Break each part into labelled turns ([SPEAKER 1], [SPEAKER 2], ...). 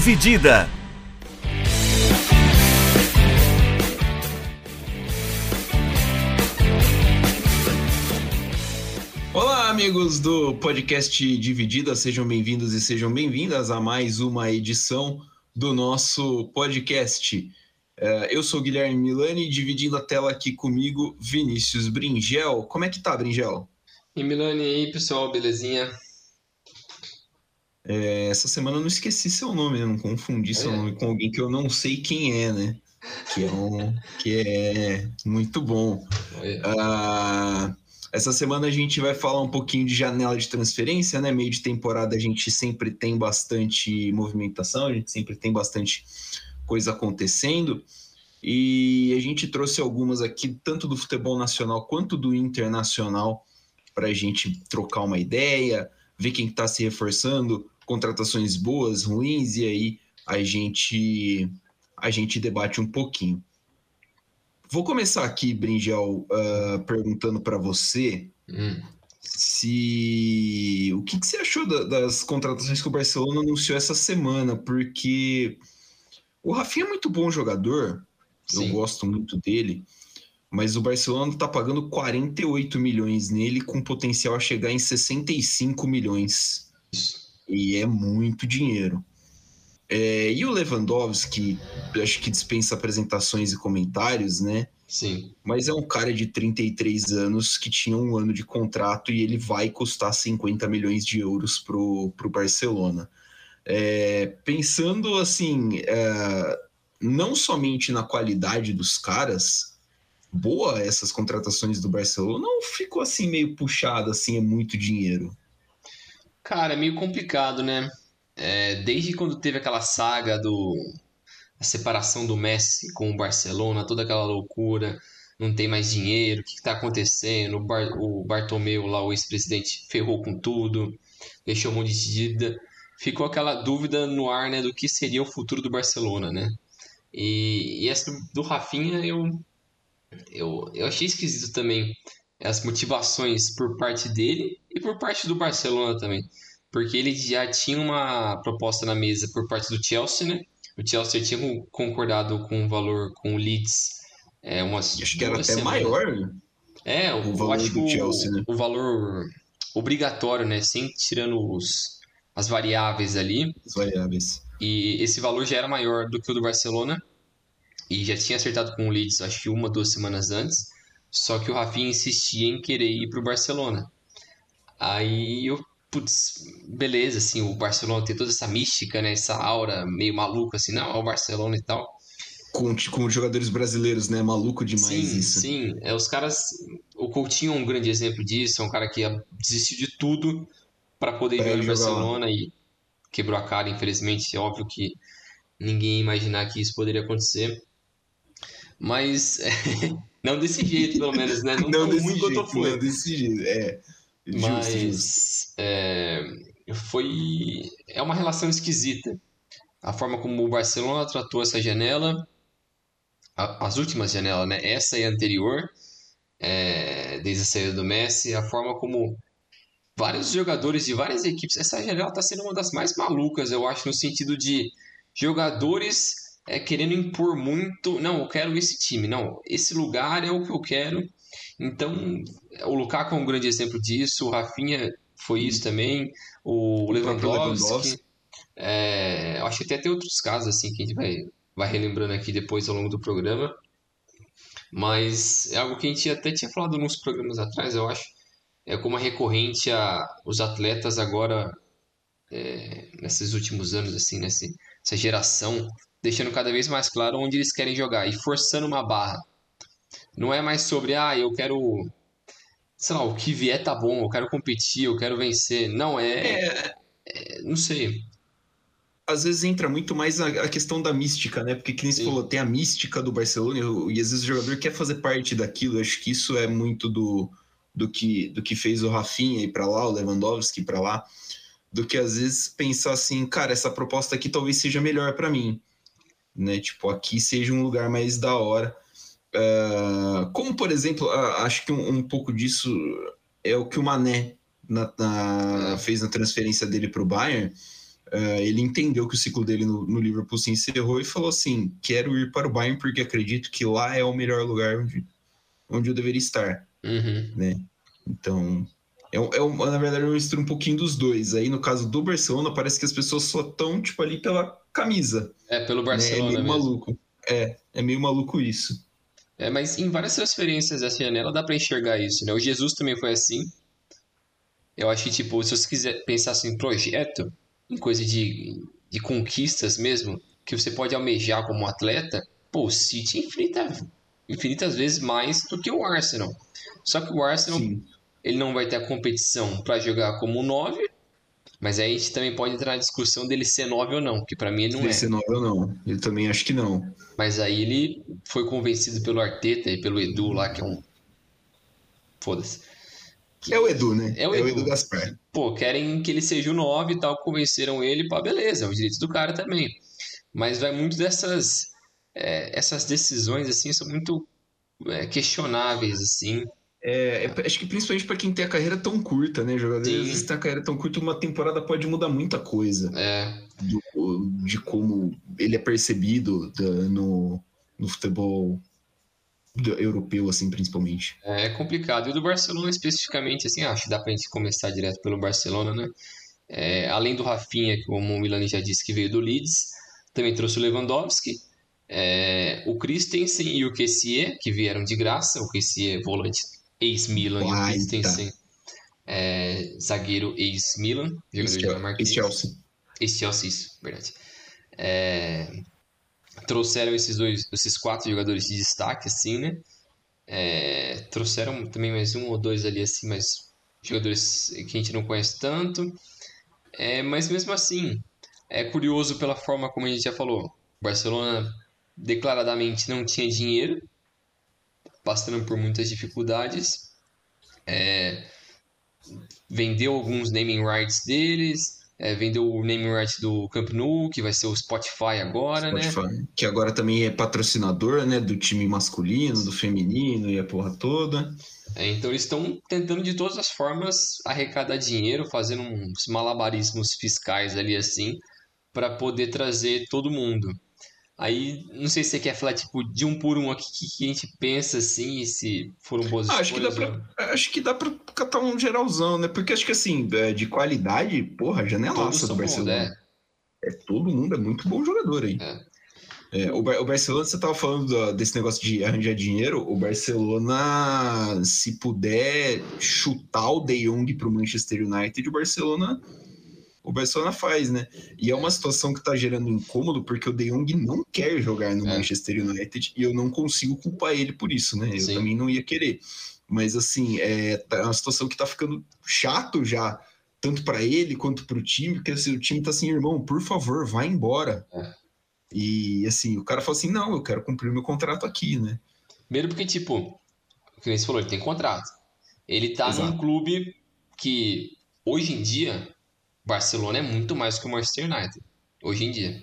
[SPEAKER 1] Dividida.
[SPEAKER 2] Olá, amigos do podcast Dividida, sejam bem-vindos e sejam bem-vindas a mais uma edição do nosso podcast. É, eu sou Guilherme Milani, dividindo a tela aqui comigo, Vinícius Bringel. Como é que tá, Bringel?
[SPEAKER 3] E Milani aí, pessoal, belezinha?
[SPEAKER 2] É, essa semana eu não esqueci seu nome, né? Não confundi seu é. nome com alguém que eu não sei quem é, né? Que é, um, que é muito bom. Uh, essa semana a gente vai falar um pouquinho de janela de transferência, né? Meio de temporada a gente sempre tem bastante movimentação, a gente sempre tem bastante coisa acontecendo. E a gente trouxe algumas aqui, tanto do futebol nacional quanto do internacional, para a gente trocar uma ideia, ver quem está se reforçando, contratações boas, ruins, e aí a gente, a gente debate um pouquinho. Vou começar aqui, Bringel, uh, perguntando para você hum. se o que, que você achou da, das contratações que o Barcelona anunciou essa semana, porque o Rafinha é muito bom jogador, Sim. eu gosto muito dele, mas o Barcelona está pagando 48 milhões nele, com potencial a chegar em 65 milhões. E é muito dinheiro. É, e o Lewandowski, acho que dispensa apresentações e comentários, né?
[SPEAKER 3] Sim.
[SPEAKER 2] Mas é um cara de 33 anos que tinha um ano de contrato e ele vai custar 50 milhões de euros pro, pro Barcelona. É, pensando assim, é, não somente na qualidade dos caras, boa essas contratações do Barcelona, não ficou assim meio puxado, assim, é muito dinheiro?
[SPEAKER 3] Cara, é meio complicado, né? É, desde quando teve aquela saga do a separação do Messi com o Barcelona, toda aquela loucura, não tem mais dinheiro, o que está acontecendo? O, Bar, o Bartomeu lá, o ex-presidente, ferrou com tudo, deixou um monte de dívida. Ficou aquela dúvida no ar, né, do que seria o futuro do Barcelona, né? E, e essa do Rafinha eu, eu, eu achei esquisito também as motivações por parte dele e por parte do Barcelona também. Porque ele já tinha uma proposta na mesa por parte do Chelsea, né? O Chelsea tinha concordado com o valor com o Leeds é, umas
[SPEAKER 2] Acho que era até maior, né?
[SPEAKER 3] É, o, valor do Chelsea, né? o valor obrigatório, né? Sem tirando os, as variáveis ali.
[SPEAKER 2] As variáveis.
[SPEAKER 3] E esse valor já era maior do que o do Barcelona. E já tinha acertado com o Leeds, acho que uma, duas semanas antes. Só que o Rafinha insistia em querer ir para o Barcelona. Aí eu, putz, beleza, assim, o Barcelona tem toda essa mística, né? Essa aura meio maluca, assim, não, é o Barcelona e tal.
[SPEAKER 2] Com, com os jogadores brasileiros, né? Maluco demais
[SPEAKER 3] sim,
[SPEAKER 2] isso.
[SPEAKER 3] Sim, é, os caras. O Coutinho é um grande exemplo disso, é um cara que desistiu de tudo para poder pra jogar no Barcelona lá. e quebrou a cara, infelizmente. É óbvio que ninguém ia imaginar que isso poderia acontecer. Mas não desse jeito, pelo menos, né?
[SPEAKER 2] Não, não desse jeito. Não desse jeito, é.
[SPEAKER 3] Justo, Mas justo. É, foi é uma relação esquisita. A forma como o Barcelona tratou essa janela, a, as últimas janelas, né? Essa e a anterior, é, desde a saída do Messi, a forma como vários jogadores de várias equipes. Essa janela está sendo uma das mais malucas, eu acho, no sentido de jogadores é, querendo impor muito. Não, eu quero esse time. Não, esse lugar é o que eu quero. Então, o Lukaku é um grande exemplo disso. O Rafinha foi isso também. O Lewandowski. Lewandowski. É, acho que até tem outros casos assim que a gente vai, vai relembrando aqui depois ao longo do programa. Mas é algo que a gente até tinha falado nos programas atrás, eu acho é, como é recorrente a os atletas agora é, nesses últimos anos assim nessa essa geração deixando cada vez mais claro onde eles querem jogar e forçando uma barra não é mais sobre ah eu quero sei lá o que vier tá bom eu quero competir eu quero vencer não é, é... é não sei
[SPEAKER 2] às vezes entra muito mais a, questão da mística, né? Porque, como você falou, tem a mística do Barcelona e às vezes o jogador quer fazer parte daquilo. Eu acho que isso é muito do, do que, do que fez o Rafinha ir para lá, o Lewandowski ir para lá, do que às vezes pensar assim, cara, essa proposta aqui talvez seja melhor para mim, né? Tipo, aqui seja um lugar mais da hora. Uh, como, por exemplo, uh, acho que um, um, pouco disso é o que o Mané na, na, fez na transferência dele para o Bayern. Uh, ele entendeu que o ciclo dele no, no, Liverpool se encerrou e falou assim: quero ir para o Bayern porque acredito que lá é o melhor lugar onde, onde eu deveria estar.
[SPEAKER 3] Uhum.
[SPEAKER 2] Né? Então, é, é, na verdade, eu misturo um pouquinho dos dois. Aí, no caso do Barcelona, parece que as pessoas só estão, tipo, ali pela camisa.
[SPEAKER 3] É, pelo Barcelona.
[SPEAKER 2] Né? É meio
[SPEAKER 3] mesmo.
[SPEAKER 2] maluco. É, é meio maluco isso.
[SPEAKER 3] É, mas em várias transferências dessa janela dá para enxergar isso, né? O Jesus também foi assim. Eu acho que, tipo, se você quiser pensar assim, em projeto, em coisa de, de conquistas mesmo, que você pode almejar como atleta, pô, o City é infinita, infinitas vezes mais do que o Arsenal. Só que o Arsenal, Sim. ele não vai ter a competição para jogar como 9, mas aí a gente também pode entrar na discussão dele ser 9 ou não, que para mim ele não
[SPEAKER 2] ele
[SPEAKER 3] é.
[SPEAKER 2] ser 9 ou não, eu também acho que não.
[SPEAKER 3] Mas aí ele foi convencido pelo Arteta e pelo Edu lá, que é um. Foda-se.
[SPEAKER 2] É o Edu, né?
[SPEAKER 3] É o Edu,
[SPEAKER 2] é o Edu Gaspar.
[SPEAKER 3] Pô, querem que ele seja o 9 e tal, convenceram ele, pá, beleza, é o direito do cara também. Mas vai muito dessas. É, essas decisões, assim, são muito é, questionáveis, assim.
[SPEAKER 2] É, é, acho que principalmente para quem tem a carreira tão curta, né? Jogadores que tem a carreira tão curta, uma temporada pode mudar muita coisa.
[SPEAKER 3] É.
[SPEAKER 2] Do, de como ele é percebido no, no futebol europeu, assim, principalmente.
[SPEAKER 3] É, é complicado. E do Barcelona especificamente, assim, acho que dá pra gente começar direto pelo Barcelona, né? É, além do Rafinha, como o Milani já disse, que veio do Leeds, também trouxe o Lewandowski, é, o Christensen e o Kessie, que vieram de graça, o Kessie volante ex-Milan e o Christensen é, zagueiro ex-Milan,
[SPEAKER 2] jogador de Ex-Chelsea.
[SPEAKER 3] Ex-Chelsea, isso, verdade. É, trouxeram esses dois, esses quatro jogadores de destaque, assim, né? É, trouxeram também mais um ou dois ali, assim, mas jogadores que a gente não conhece tanto. É, mas mesmo assim, é curioso pela forma como a gente já falou. O Barcelona declaradamente não tinha dinheiro, passando por muitas dificuldades. É, vendeu alguns naming rights deles, é, vendeu o name right do Camp Nou, que vai ser o Spotify agora, né? Spotify,
[SPEAKER 2] né? Que agora também é patrocinador, né? Do time masculino, do feminino e a porra toda.
[SPEAKER 3] É, então eles estão tentando de todas as formas arrecadar dinheiro, fazendo uns malabarismos fiscais ali assim, para poder trazer todo mundo. Aí, não sei se você quer falar, tipo, de um por um aqui, que, que a gente pensa, assim, se foram boas
[SPEAKER 2] ah, acho que dá pra, Acho que dá pra catar um geralzão, né? Porque acho que, assim, é, de qualidade, porra, janelaça do Barcelona. Bom, é. é. Todo mundo é muito bom jogador aí. É. É, o, o, Barcelona, você estava falando do, desse negócio de arranjar dinheiro. O Barcelona, se puder chutar o De Jong para o Manchester United, o Barcelona o Barcelona faz, né? E é uma situação que tá gerando incômodo porque o De Jong não quer jogar no é. Manchester United e eu não consigo culpar ele por isso, né? Eu Sim. também não ia querer. Mas assim, é, tá uma situação que tá ficando chato já, tanto para ele quanto para o time, porque assim, o time tá assim, irmão, por favor, vai embora. É. E assim, o cara fala assim: não, eu quero cumprir meu contrato aqui, né?
[SPEAKER 3] Primeiro porque, tipo, o que você falou, ele tem contrato. Ele tá Exato. num clube que hoje em dia Barcelona é muito mais que o Manchester United, hoje em dia.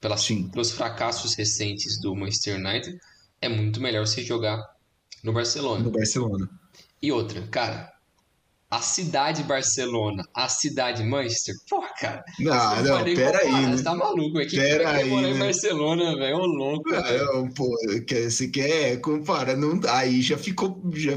[SPEAKER 3] Pelas, Sim. Pelos fracassos recentes do Manchester United, é muito melhor você jogar no Barcelona.
[SPEAKER 2] No Barcelona.
[SPEAKER 3] E outra, cara, a cidade Barcelona, a cidade Manchester, pô, cara.
[SPEAKER 2] Não, não, pera aí. Né?
[SPEAKER 3] Você tá maluco, é que
[SPEAKER 2] pera aí,
[SPEAKER 3] morar
[SPEAKER 2] né?
[SPEAKER 3] em Barcelona, velho, ô louco.
[SPEAKER 2] Não, pô, você quer comparar, não, aí já ficou, já,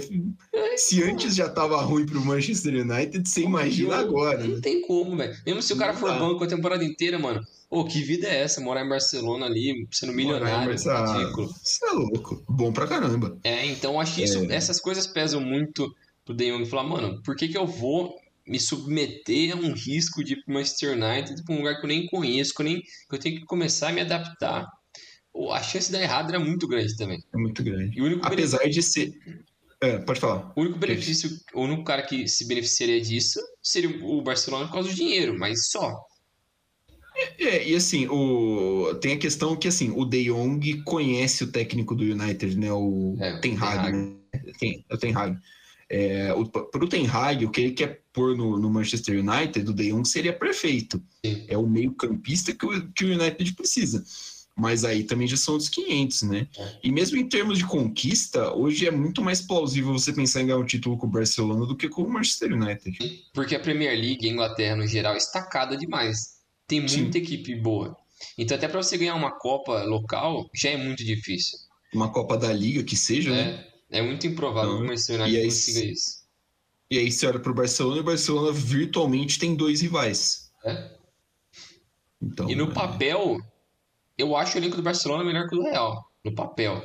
[SPEAKER 2] é, se pô. antes já tava ruim pro Manchester United, você imagina agora.
[SPEAKER 3] Não
[SPEAKER 2] né?
[SPEAKER 3] tem como, velho. Mesmo se o cara for banco a temporada inteira, mano, Ô, que vida é essa? Morar em Barcelona ali, sendo milionário, ridículo.
[SPEAKER 2] Você é louco. Bom pra caramba.
[SPEAKER 3] É, então acho que isso, é. essas coisas pesam muito pro De Jong falar, mano, por que, que eu vou me submeter a um risco de ir pro Manchester United, pra um lugar que eu nem conheço, que eu, nem, que eu tenho que começar a me adaptar? A chance de dar errado era muito grande também.
[SPEAKER 2] É muito grande. Apesar benefício... de ser. É, pode falar.
[SPEAKER 3] O único benefício, o único cara que se beneficiaria disso seria o Barcelona por causa do dinheiro, mas só.
[SPEAKER 2] É, é, e assim, o... tem a questão que assim, o De Jong conhece o técnico do United, né? O é, Ten Hag, né? Tem, o Ten Hag. É, o, pro Ten Hag, o que ele quer pôr no, no Manchester United, o De Jong seria perfeito. É o meio campista que o, que o United precisa. Mas aí também já são os 500, né? É. E mesmo em termos de conquista, hoje é muito mais plausível você pensar em ganhar um título com o Barcelona do que com o Manchester United.
[SPEAKER 3] Porque a Premier League, a Inglaterra no geral, é estacada demais. tem muita Sim. equipe boa. Então, até para você ganhar uma Copa local, já é muito difícil.
[SPEAKER 2] Uma Copa da Liga que seja,
[SPEAKER 3] é,
[SPEAKER 2] né?
[SPEAKER 3] É muito improvável então, que o Manchester United consiga isso.
[SPEAKER 2] E aí você olha pro Barcelona e o Barcelona virtualmente tem dois rivais.
[SPEAKER 3] É. Então, e no é... papel, eu acho o elenco do Barcelona melhor que o do Real. No papel.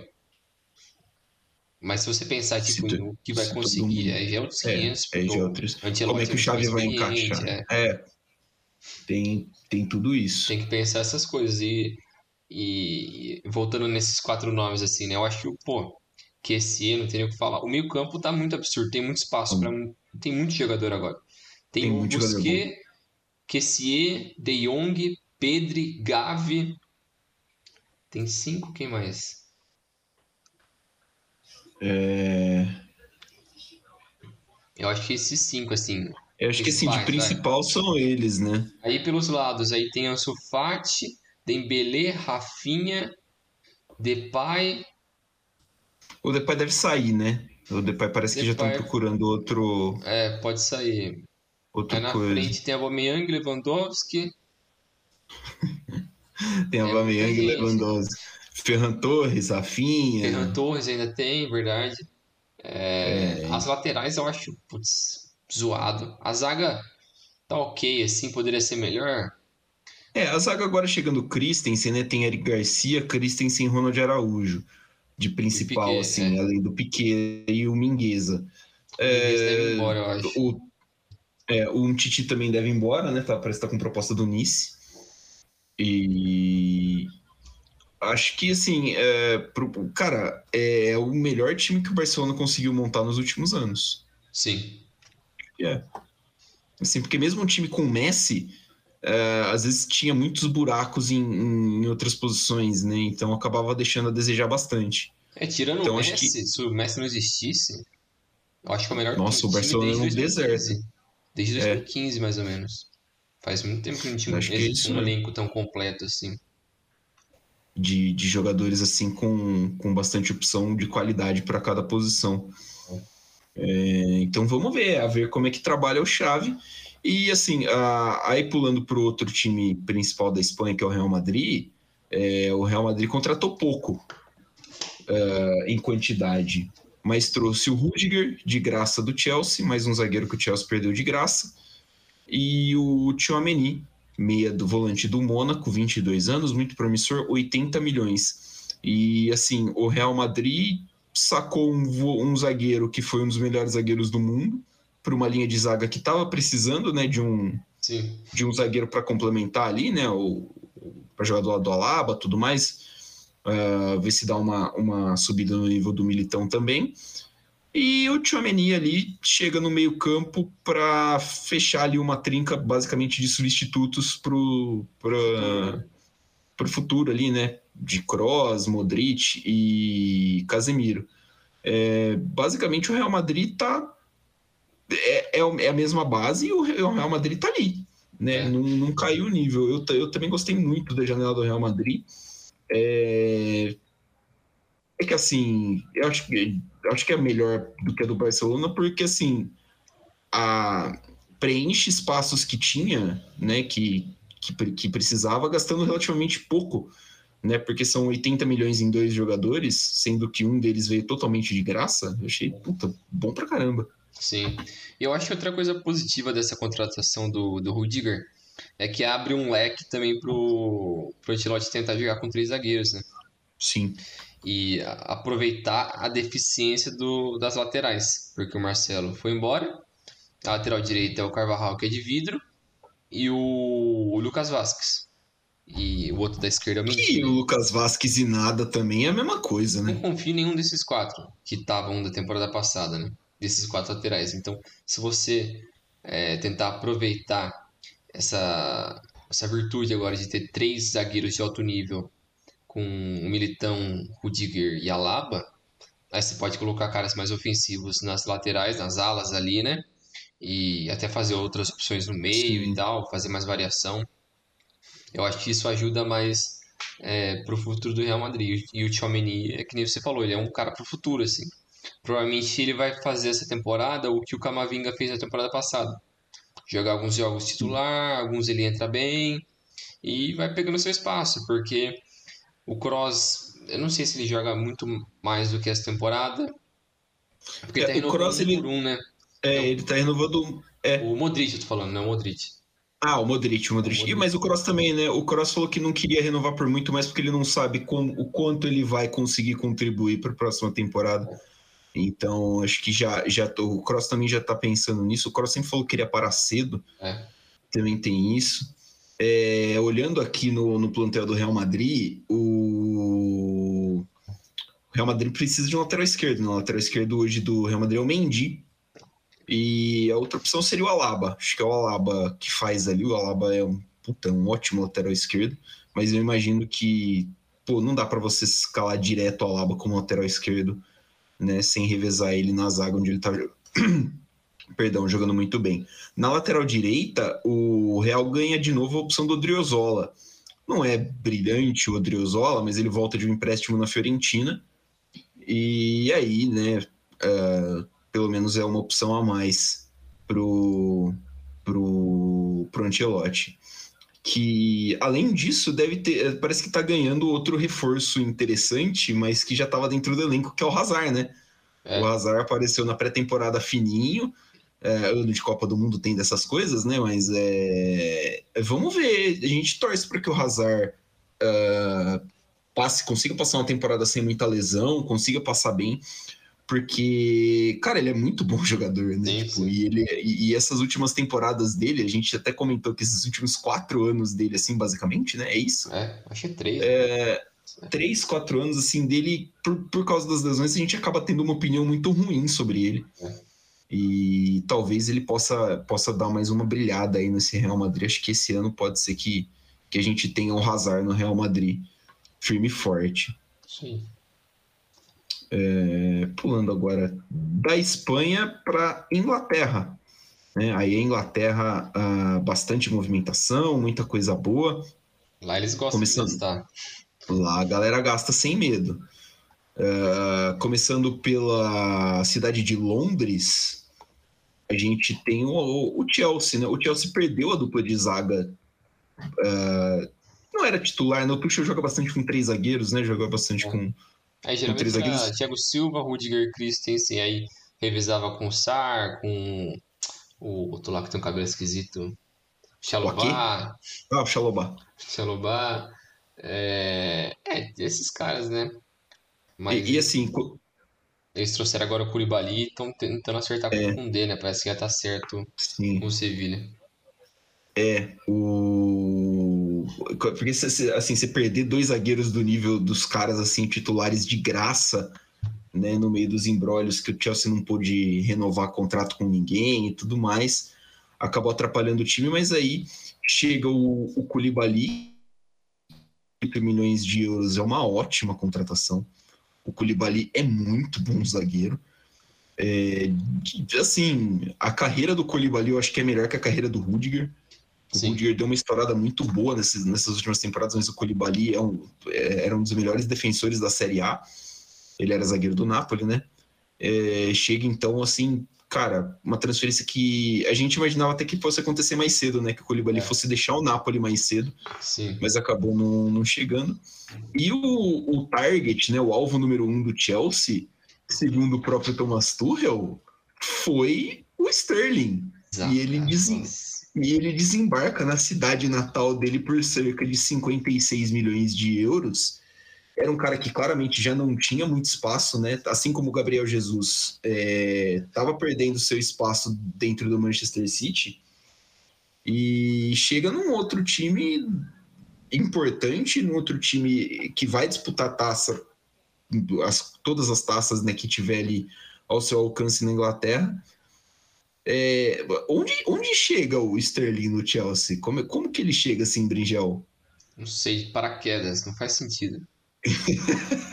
[SPEAKER 3] Mas se você pensar tipo, tu, no que vai conseguir, mundo... é já outros 500. É, é já outros...
[SPEAKER 2] Como é que o Xavi vai encaixar? É. é. Tem, tem tudo isso.
[SPEAKER 3] Tem que pensar essas coisas. E, e, e voltando nesses quatro nomes, assim, né? Eu acho que, pô, ano, não tem o que falar. O meio campo tá muito absurdo, tem muito espaço, para tem muito jogador agora. Tem, tem o Busquets, Kessier, De Jong, Pedri, Gavi. Tem cinco, quem mais?
[SPEAKER 2] É...
[SPEAKER 3] Eu acho que esses cinco, assim.
[SPEAKER 2] Eu acho que assim, de principal são eles, né?
[SPEAKER 3] Aí pelos lados, aí tem o Sufati, Dembele, Rafinha, Depay,
[SPEAKER 2] o Depay deve sair, né? O Depay parece Depay... que já estão procurando outro.
[SPEAKER 3] É, pode sair. Outra Aí na coisa. frente tem Aubameyang, Lewandowski.
[SPEAKER 2] tem é, Aubameyang, e Lewandowski. Ferran Torres, Rafinha.
[SPEAKER 3] Ferran Torres ainda tem, verdade. É, é... As laterais eu acho putz, zoado. A zaga tá ok, assim, poderia ser melhor.
[SPEAKER 2] É, a zaga agora chegando Christensen, né? Tem Eric Garcia, Christensen e Ronald Araújo de principal, Piquet, assim, é. além do Piquet e o Mingueza.
[SPEAKER 3] O é, deve ir embora, eu acho.
[SPEAKER 2] O, é, o Titi também deve ir embora, né? Tá, parece que tá com proposta do Nice. E acho que assim, é, pro, cara, é o melhor time que o Barcelona conseguiu montar nos últimos anos.
[SPEAKER 3] Sim.
[SPEAKER 2] É. Assim, porque mesmo um time com Messi, uh, às vezes tinha muitos buracos em, em, outras posições, né? Então acabava deixando a desejar bastante.
[SPEAKER 3] É, tirando então, o Messi, que... se o Messi não existisse, eu acho que é o melhor
[SPEAKER 2] Nossa, o Barcelona no deserto.
[SPEAKER 3] Desde 2015, é. mais ou menos. Faz muito tempo que não tinha um, é isso, um né? elenco tão completo assim.
[SPEAKER 2] De, de jogadores assim com, com bastante opção de qualidade para cada posição. É, então vamos ver, a ver como é que trabalha o Chave. E assim, a, aí pulando para o outro time principal da Espanha, que é o Real Madrid, é, o Real Madrid contratou pouco uh, em quantidade, mas trouxe o Rudiger de graça do Chelsea, mais um zagueiro que o Chelsea perdeu de graça, e o Tchouameni, meia do volante do Mônaco, 22 anos, muito promissor, 80 milhões. E assim, o Real Madrid sacou um, um zagueiro que foi um dos melhores zagueiros do mundo, para uma linha de zaga que estava precisando, né, de um
[SPEAKER 3] Sim.
[SPEAKER 2] de um zagueiro para complementar ali, né, para jogar do lado do Alaba, tudo mais, uh, ver se dá uma, uma subida no nível do Militão também. E o Tchouameni ali chega no meio campo para fechar ali uma trinca basicamente de substitutos para o futuro ali, né? De Kroos, Modric e Casemiro. É, basicamente o Real Madrid está é, é, é a mesma base e o Real Madrid tá ali, né? É. Não, não caiu o nível. Eu, eu também gostei muito da janela do Real Madrid. É, é que assim, eu acho que, eu acho que é melhor do que a do Barcelona, porque assim, a, preenche espaços que tinha, né? Que, que, que precisava, gastando relativamente pouco né? Porque são 80 milhões em dois jogadores, sendo que um deles veio totalmente de graça. Eu achei, puta, bom pra caramba.
[SPEAKER 3] Sim. Eu acho que outra coisa positiva dessa contratação do, do Rudiger é que abre um leque também pro, pro Ancelotti tentar jogar com três zagueiros, né?
[SPEAKER 2] Sim.
[SPEAKER 3] E aproveitar a deficiência do, das laterais, porque o Marcelo foi embora, a lateral direita é o Carvajal, que é de vidro, e o, o Lucas Vasquez. E o outro da esquerda é o
[SPEAKER 2] E o Lucas Vasquez e nada também é a mesma coisa, né?
[SPEAKER 3] Não confio em nenhum desses quatro que estavam da temporada passada, né? Desses quatro laterais. Então, se você é, tentar aproveitar essa, essa virtude agora de ter três zagueiros de alto nível com o Militão, Rudiger e Alaba, aí você pode colocar caras mais ofensivos nas laterais, nas alas ali, né? E até fazer outras opções no meio Sim. e tal, fazer mais variação. Eu acho que isso ajuda mais é, pro futuro do Real Madrid. E o Tchouameni, é que nem você falou, ele é um cara pro futuro, assim. Provavelmente ele vai fazer essa temporada o que o Camavinga fez na temporada passada. Jogar alguns jogos titular, alguns ele entra bem e vai pegando seu espaço, porque o Cross, eu não sei se ele joga muito mais do que essa temporada.
[SPEAKER 2] Porque é, tá o Cross, ele... por um, né? É, então, ele tá renovando. É.
[SPEAKER 3] O Modric, eu tô falando, não é o Modric.
[SPEAKER 2] Ah, o Modric, o Modric. O Modric. mas o Cross também, né? O Cross falou que não queria renovar por muito mais porque ele não sabe o quanto ele vai conseguir contribuir para a próxima temporada. Então, acho que já, já tô, o Cross também já tá pensando nisso. O Cross sempre falou que queria parar cedo. É. Também tem isso. É, olhando aqui no, no plantel do Real Madrid, o... o Real Madrid precisa de um lateral esquerdo. Né? O lateral esquerdo hoje do Real Madrid é o Mendy. E a outra opção seria o Alaba. Acho que é o Alaba que faz ali. O Alaba é um, puta, um ótimo lateral esquerdo. Mas eu imagino que pô, não dá para você escalar direto o Alaba como lateral esquerdo, né? Sem revezar ele na zaga onde ele tá. Perdão, jogando muito bem. Na lateral direita, o Real ganha de novo a opção do Odriozola. Não é brilhante o Odriozola, mas ele volta de um empréstimo na Fiorentina. E aí, né? Uh, pelo menos é uma opção a mais pro, pro, pro Ancelotti. Que, além disso, deve ter. Eh, parece que está ganhando outro reforço interessante, mas que já estava dentro do elenco, que é o Hazard, né? É. O Hazard apareceu na pré-temporada fininho. É, ano de Copa do Mundo tem dessas coisas, né? Mas é, vamos ver. A gente torce para que o Hazard uh, passe, consiga passar uma temporada sem muita lesão, consiga passar bem porque, cara, ele é muito bom jogador, né? Tipo. E, ele, e, e, essas últimas temporadas dele, a gente até comentou que esses últimos quatro anos dele, assim, basicamente, né? É isso.
[SPEAKER 3] É, acho que é três.
[SPEAKER 2] É, né? três, quatro anos, assim, dele, por, por causa das lesões, a gente acaba tendo uma opinião muito ruim sobre ele. É. E talvez ele possa, possa dar mais uma brilhada aí nesse Real Madrid. Acho que esse ano pode ser que, que a gente tenha um Hazard no Real Madrid firme e forte.
[SPEAKER 3] Sim.
[SPEAKER 2] É, pulando agora da Espanha para Inglaterra. Né? Aí a Inglaterra, ah, bastante movimentação, muita coisa boa.
[SPEAKER 3] Lá eles gostam Começando... de gastar.
[SPEAKER 2] Lá a galera gasta sem medo. Uh, começando pela cidade de Londres, a gente tem o, o, Chelsea, né? O Chelsea perdeu a dupla de zaga. Uh, não era titular, né? O Tuchel joga bastante com três zagueiros, né? Joga bastante é. com
[SPEAKER 3] Aí geralmente era Thiago Silva, Rudiger Christensen, aí revisava com o Sar, com o outro lá que tem um cabelo esquisito, Xalobá.
[SPEAKER 2] Ah, o Xalobá.
[SPEAKER 3] Xalobá. É... é, esses caras, né?
[SPEAKER 2] Mas... E, e assim...
[SPEAKER 3] Eles trouxeram agora o Curibali e estão tentando acertar é. com o D, né? Parece que já tá certo Sim. com o Sevilha.
[SPEAKER 2] É, o porque assim, você perder dois zagueiros do nível dos caras assim titulares de graça, né, no meio dos embrólios que o Chelsea não pôde renovar contrato com ninguém e tudo mais, acabou atrapalhando o time, mas aí chega o, o Koulibaly, 8 milhões de euros é uma ótima contratação. O Koulibaly é muito bom zagueiro. É, assim, a carreira do Koulibaly eu acho que é melhor que a carreira do Rudiger. O Sim. Rudiger deu uma estourada muito boa nessas, nessas últimas temporadas, mas o Colibali é um, é, era um dos melhores defensores da Série A. Ele era zagueiro do Napoli, né? É, chega então, assim, cara, uma transferência que a gente imaginava até que fosse acontecer mais cedo, né? Que o Colibali é. fosse deixar o Napoli mais cedo,
[SPEAKER 3] Sim.
[SPEAKER 2] mas acabou não, não chegando. E o, o target, né? O alvo número um do Chelsea, segundo o próprio Thomas Tuchel, foi o Sterling. Exato, e ele diz e ele desembarca na cidade natal dele por cerca de 56 milhões de euros. Era um cara que claramente já não tinha muito espaço, né? Assim como o Gabriel Jesus estava é, perdendo seu espaço dentro do Manchester City. E chega num outro time importante, num outro time que vai disputar taça, as, todas as taças né, que tiver ali ao seu alcance na Inglaterra é, onde, onde chega o Sterling no Chelsea? Como, como que ele chega assim, Bringel?
[SPEAKER 3] Não sei, de paraquedas, não faz sentido.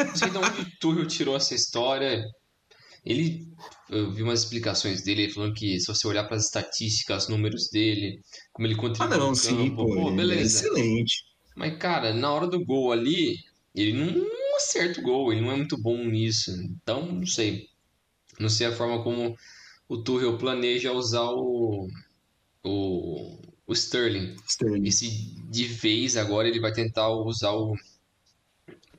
[SPEAKER 3] não sei de onde o Tuchel tirou essa história. Ele, eu vi umas explicações dele falando que se você olhar para as estatísticas, os números dele, como ele contribui
[SPEAKER 2] ah, não, sim, pô, pô, beleza. É excelente.
[SPEAKER 3] Mas, cara, na hora do gol ali, ele não acerta o gol, ele não é muito bom nisso. Então, não sei. Não sei a forma como o Tuchel planeja usar o, o, o Sterling.
[SPEAKER 2] Sterling.
[SPEAKER 3] E se de vez agora ele vai tentar usar o,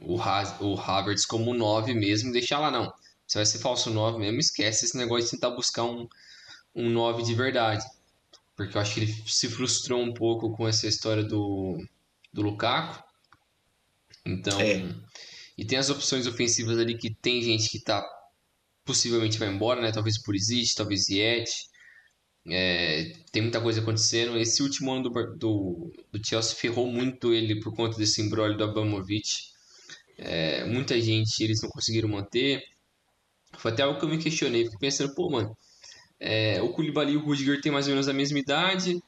[SPEAKER 3] o, o Havertz como 9 mesmo, deixar lá não. Você vai ser falso 9 mesmo, esquece esse negócio de tentar buscar um, um 9 de verdade. Porque eu acho que ele se frustrou um pouco com essa história do, do Lukaku. Então. É. E tem as opções ofensivas ali que tem gente que tá. Possivelmente vai embora, né? Talvez por Existe, talvez Yeti. É, tem muita coisa acontecendo. Esse último ano do, do, do Chelsea ferrou muito ele por conta desse embrólio do Abramovich. É, muita gente eles não conseguiram manter. Foi até algo que eu me questionei. Fiquei pensando, pô, mano, é, o Koulibaly e o Rudiger têm mais ou menos a mesma idade.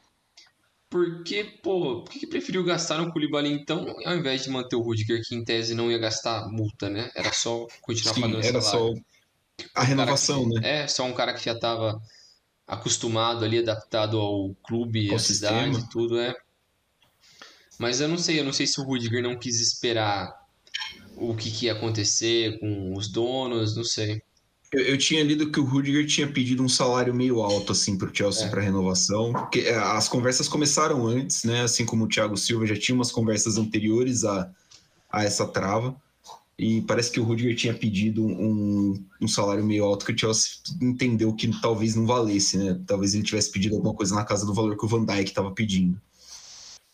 [SPEAKER 3] Por que, pô, por que, que preferiu gastar no Koulibaly então, ao invés de manter o Rudiger, que em tese não ia gastar multa, né? Era só continuar
[SPEAKER 2] Sim,
[SPEAKER 3] pagando
[SPEAKER 2] era
[SPEAKER 3] salário.
[SPEAKER 2] só a renovação,
[SPEAKER 3] que,
[SPEAKER 2] né?
[SPEAKER 3] É, só um cara que já estava acostumado ali, adaptado ao clube, à cidade e tudo, é. Mas eu não sei, eu não sei se o Rudiger não quis esperar o que, que ia acontecer com os donos, não sei.
[SPEAKER 2] Eu, eu, tinha lido que o Rudiger tinha pedido um salário meio alto assim para o Chelsea é. para renovação, porque é, as conversas começaram antes, né? Assim como o Thiago Silva já tinha umas conversas anteriores a, a essa trava. E parece que o Rudiger tinha pedido um, um salário meio alto que o Chelsea entendeu que talvez não valesse, né? Talvez ele tivesse pedido alguma coisa na casa do valor que o Van Dijk estava pedindo.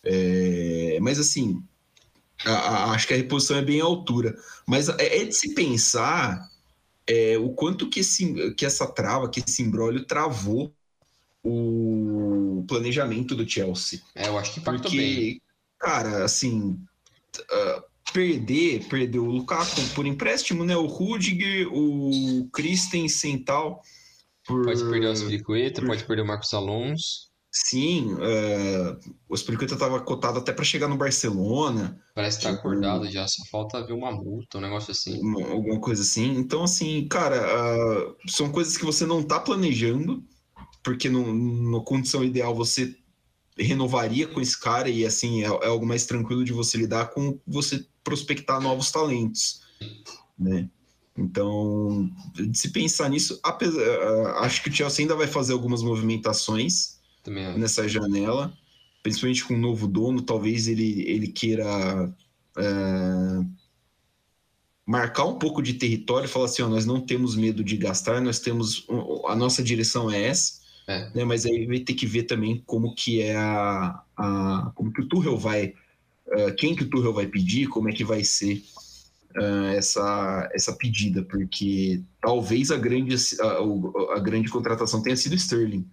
[SPEAKER 2] É, mas assim, a, a, acho que a reposição é bem à altura. Mas é, é de se pensar é, o quanto que, esse, que essa trava, que esse embrólio travou o planejamento do Chelsea.
[SPEAKER 3] É, eu acho que impactou Porque, bem.
[SPEAKER 2] cara, assim, uh, perder, perdeu o Lukaku por empréstimo, né? O Rudiger, o Christensen e tal.
[SPEAKER 3] Por... Pode perder o Aspilicueta, por... pode perder o Marcos Alonso.
[SPEAKER 2] Sim, uh, o Aspilicueta estava cotado até para chegar no Barcelona.
[SPEAKER 3] Parece que tá tipo, acordado já, só falta ver uma multa, um negócio assim.
[SPEAKER 2] Uma, alguma coisa assim. Então, assim, cara, uh, são coisas que você não tá planejando, porque no, na condição ideal você renovaria com esse cara e assim é, é, algo mais tranquilo de você lidar com você prospectar novos talentos, né? Então, se pensar nisso, apesar, ah, acho que o Chelsea ainda vai fazer algumas movimentações nessa janela, principalmente com um novo dono. Talvez ele, ele queira é, marcar um pouco de território e falar assim: ó, nós não temos medo de gastar, nós temos a nossa direção é essa. É. Né, mas aí vai ter que ver também como que é a, a como que o Tuchel vai uh, quem que o Tuchel vai pedir, como é que vai ser uh, essa, essa pedida, porque talvez a grande, a, a grande contratação tenha sido Sterling.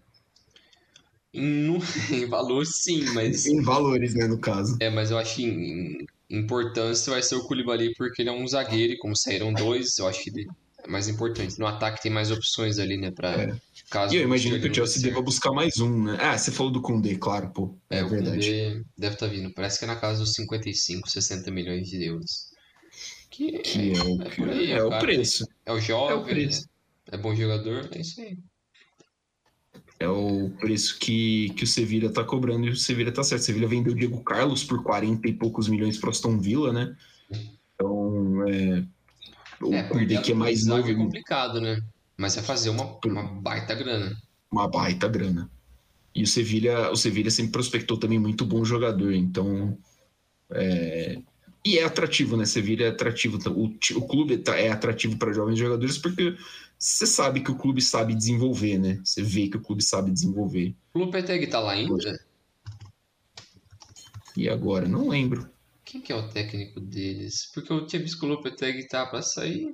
[SPEAKER 3] No, em valor, sim, mas.
[SPEAKER 2] em valores, né, no caso.
[SPEAKER 3] É, mas eu acho que em importância vai ser o Koulibaly, porque ele é um zagueiro, e como saíram dois, eu acho que ele é mais importante. No ataque tem mais opções ali, né, pra. É.
[SPEAKER 2] Caso e eu imagino que o Chelsea deva buscar mais um, né? Ah, você falou do Koundé, claro, pô.
[SPEAKER 3] É, é o verdade. Koundé deve estar tá vindo. Parece que é na casa dos 55, 60 milhões de euros.
[SPEAKER 2] Que, que é, é, o, que aí, é, o preço.
[SPEAKER 3] É o jovem, é, o preço. é bom jogador, é isso aí.
[SPEAKER 2] É o preço que, que o Sevilla tá cobrando e o Sevilla tá certo. O Sevilla vendeu o Diego Carlos por 40 e poucos milhões para Aston Villa, né? Então, é. O é, Koundé que é mais novo. É
[SPEAKER 3] complicado, né? Mas vai fazer uma, uma baita grana.
[SPEAKER 2] Uma baita grana. E o Sevilha, o Sevilha sempre prospectou também muito bom jogador, então. É... E é atrativo, né? Sevilha é atrativo. O, o clube tá, é atrativo para jovens jogadores porque você sabe que o clube sabe desenvolver, né? Você vê que o clube sabe desenvolver.
[SPEAKER 3] O Lupeteg tá lá ainda?
[SPEAKER 2] E agora? Não lembro.
[SPEAKER 3] Quem que é o técnico deles? Porque eu tinha visto que o Lupeteg tá para sair.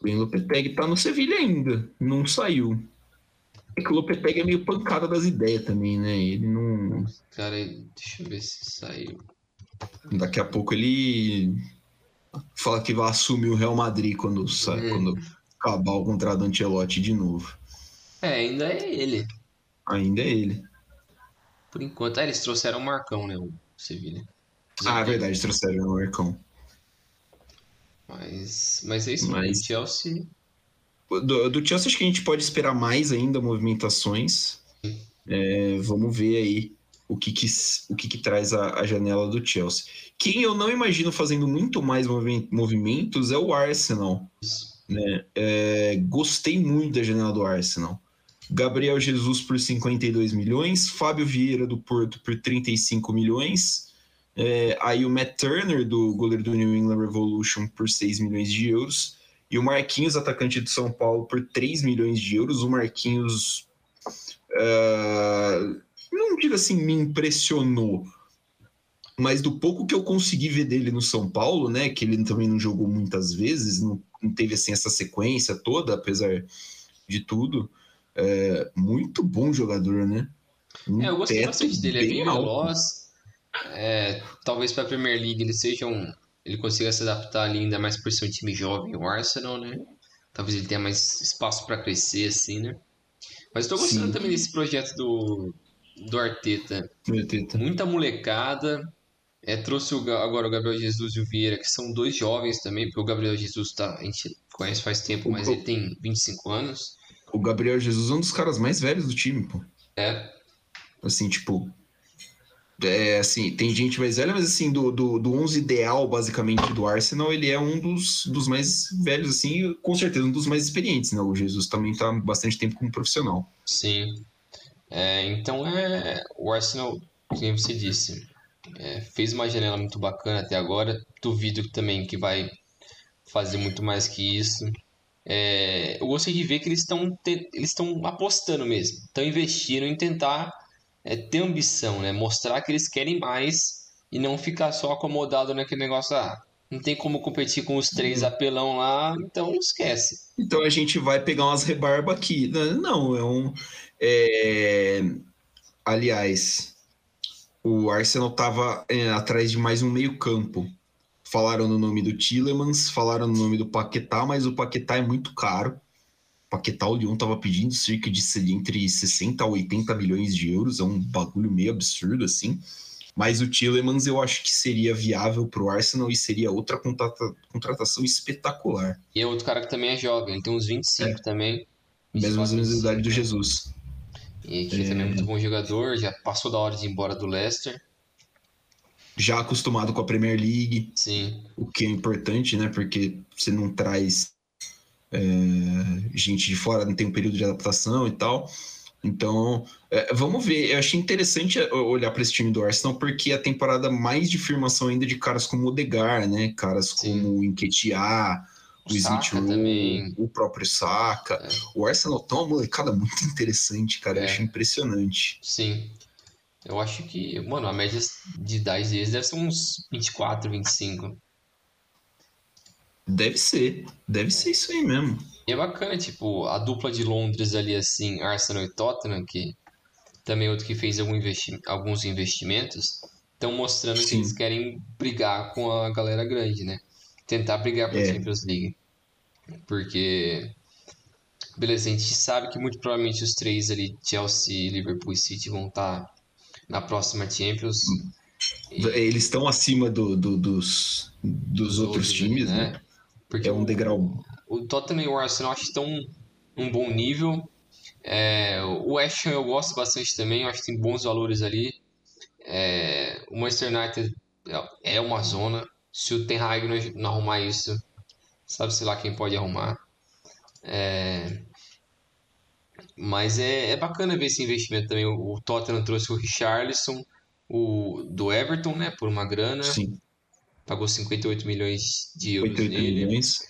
[SPEAKER 2] O Lopetegui tá no Sevilha ainda, não saiu. É que o Lopetegui é meio pancada das ideias também, né? Ele não.
[SPEAKER 3] Cara, deixa eu ver se saiu.
[SPEAKER 2] Daqui a pouco ele fala que vai assumir o Real Madrid quando, sai, é. quando acabar o contrato do Ancelotti de novo.
[SPEAKER 3] É, ainda é ele.
[SPEAKER 2] Ainda é ele.
[SPEAKER 3] Por enquanto, ah, eles trouxeram o Marcão, né? O Sevilha.
[SPEAKER 2] Ah, é verdade, trouxeram o Marcão.
[SPEAKER 3] Mas, mas é isso, mas... do Chelsea.
[SPEAKER 2] Do, do Chelsea acho que a gente pode esperar mais ainda movimentações. É, vamos ver aí o que, que o que, que traz a, a, janela do Chelsea. Quem eu não imagino fazendo muito mais movimentos é o Arsenal. Né? É, gostei muito da janela do Arsenal. Gabriel Jesus por 52 milhões, Fábio Vieira do Porto por 35 milhões, é, aí o Matt Turner, do goleiro do New England Revolution, por 6 milhões de euros, e o Marquinhos, atacante do São Paulo, por 3 milhões de euros. O Marquinhos, uh, não digo assim, me impressionou, mas do pouco que eu consegui ver dele no São Paulo, né, que ele também não jogou muitas vezes, não, não teve assim essa sequência toda, apesar de tudo, é, muito bom jogador, né?
[SPEAKER 3] Um é, eu gostei bastante dele, é bem veloz. É, talvez para a Premier League ele seja um, ele consiga se adaptar ali ainda mais por ser um time jovem, o Arsenal, né? Talvez ele tenha mais espaço para crescer, assim, né? Mas estou gostando Sim. também desse projeto do, do Arteta. Arteta. Muita molecada, é, trouxe o, agora o Gabriel Jesus e o Vieira, que são dois jovens também, porque o Gabriel Jesus tá, a gente conhece faz tempo, mas ele tem 25 anos.
[SPEAKER 2] O Gabriel Jesus é um dos caras mais velhos do time, pô.
[SPEAKER 3] É.
[SPEAKER 2] Assim, tipo. É, assim, tem gente mais velha, mas assim, do, do, do 11 ideal, basicamente, do Arsenal, ele é um dos, dos mais velhos, assim, com certeza um dos mais experientes, né? O Jesus também tá bastante tempo como profissional.
[SPEAKER 3] Sim. É, então é. O Arsenal, como você disse, é, fez uma janela muito bacana até agora. Duvido também que vai fazer muito mais que isso. É, eu gostei de ver que eles estão eles estão apostando mesmo, estão investindo em tentar é, ter ambição, né? Mostrar que eles querem mais e não ficar só acomodado naquele negócio. Ah, não tem como competir com os três uhum. apelão lá, então esquece.
[SPEAKER 2] Então a gente vai pegar umas rebarba aqui. Não, é um. É... Aliás, o Arsenal estava é, atrás de mais um meio-campo. Falaram no nome do Tillemans, falaram no nome do Paquetá, mas o Paquetá é muito caro. O Paquetá, o Lyon estava pedindo cerca de entre 60 a 80 milhões de euros, é um bagulho meio absurdo assim. Mas o Tillemans eu acho que seria viável para o Arsenal e seria outra contrata contratação espetacular.
[SPEAKER 3] E é outro cara que também é jovem, ele tem uns 25 é. também.
[SPEAKER 2] Mesma idade do Jesus.
[SPEAKER 3] E que é... também é muito bom jogador, já passou da hora de ir embora do Leicester.
[SPEAKER 2] Já acostumado com a Premier League.
[SPEAKER 3] Sim.
[SPEAKER 2] O que é importante, né? Porque você não traz é, gente de fora, não tem um período de adaptação e tal. Então, é, vamos ver. Eu achei interessante olhar para esse time do Arsenal, porque a temporada mais de firmação ainda de caras como o Odegar, né? Caras Sim. como o Enquetear, o, Smith também. o próprio Saka. É. O Arsenal tá uma molecada muito interessante, cara. É. Eu acho impressionante.
[SPEAKER 3] Sim. Eu acho que, mano, a média de idade deles deve ser uns 24, 25.
[SPEAKER 2] Deve ser. Deve ser isso aí mesmo.
[SPEAKER 3] E é bacana, tipo, a dupla de Londres ali, assim, Arsenal e Tottenham, que também é outro que fez algum investi alguns investimentos, estão mostrando Sim. que eles querem brigar com a galera grande, né? tentar brigar para a é. Champions League. Porque, beleza, a gente sabe que muito provavelmente os três ali, Chelsea, Liverpool e City, vão estar tá na próxima Champions.
[SPEAKER 2] E... Eles estão acima do, do, dos, dos outros hoje, times, né? né? Porque é um degrau.
[SPEAKER 3] O, Tottenham e o Arsenal acho que estão um bom nível. É, o West Ham eu gosto bastante também, eu acho que tem bons valores ali. É, o Manchester United é uma zona, se o Ten Hag não, não arrumar isso, sabe-se lá quem pode arrumar. É... Mas é, é bacana ver esse investimento também. O, o Tottenham trouxe o Richarlison, o, do Everton, né, por uma grana.
[SPEAKER 2] Sim.
[SPEAKER 3] Pagou 58 milhões de euros nele. Milhões.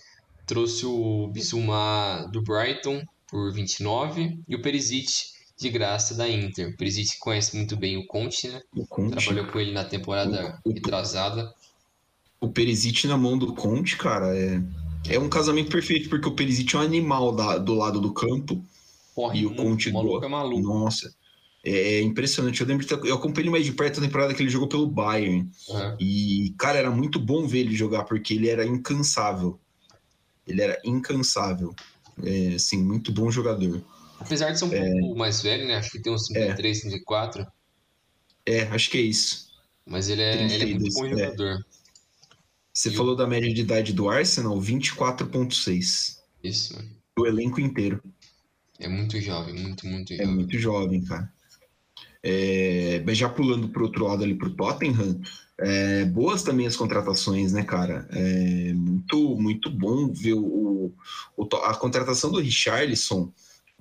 [SPEAKER 3] Trouxe o Bizuma do Brighton por 29 e o Perisic de graça da Inter. O Perisic conhece muito bem o Conte, né?
[SPEAKER 2] O Conte.
[SPEAKER 3] Trabalhou com ele na temporada o, o, retrasada
[SPEAKER 2] o Perisic na mão do Conte, cara, é, é um casamento perfeito, porque o Perisic é um animal da, do lado do campo.
[SPEAKER 3] Porra, e o Conte o maluco é maluco.
[SPEAKER 2] Nossa, é impressionante. Eu lembro eu acompanhei mais de perto a temporada que ele jogou pelo Bayern. É. E, cara, era muito bom ver ele jogar, porque ele era incansável. Ele era incansável. É, assim, muito bom jogador.
[SPEAKER 3] Apesar de ser um é... pouco mais velho, né? Acho que tem uns 53, é. 54.
[SPEAKER 2] É, acho que é isso.
[SPEAKER 3] Mas ele é, ele é muito bom é. jogador.
[SPEAKER 2] Você e falou da média de idade do Arsenal, 24,6.
[SPEAKER 3] Isso.
[SPEAKER 2] O elenco inteiro.
[SPEAKER 3] É muito jovem, muito, muito é jovem.
[SPEAKER 2] É muito jovem, cara. É, mas já pulando para outro lado ali para o Tottenham, é, boas também as contratações, né, cara? É muito, muito bom ver o, o, a contratação do Richarlison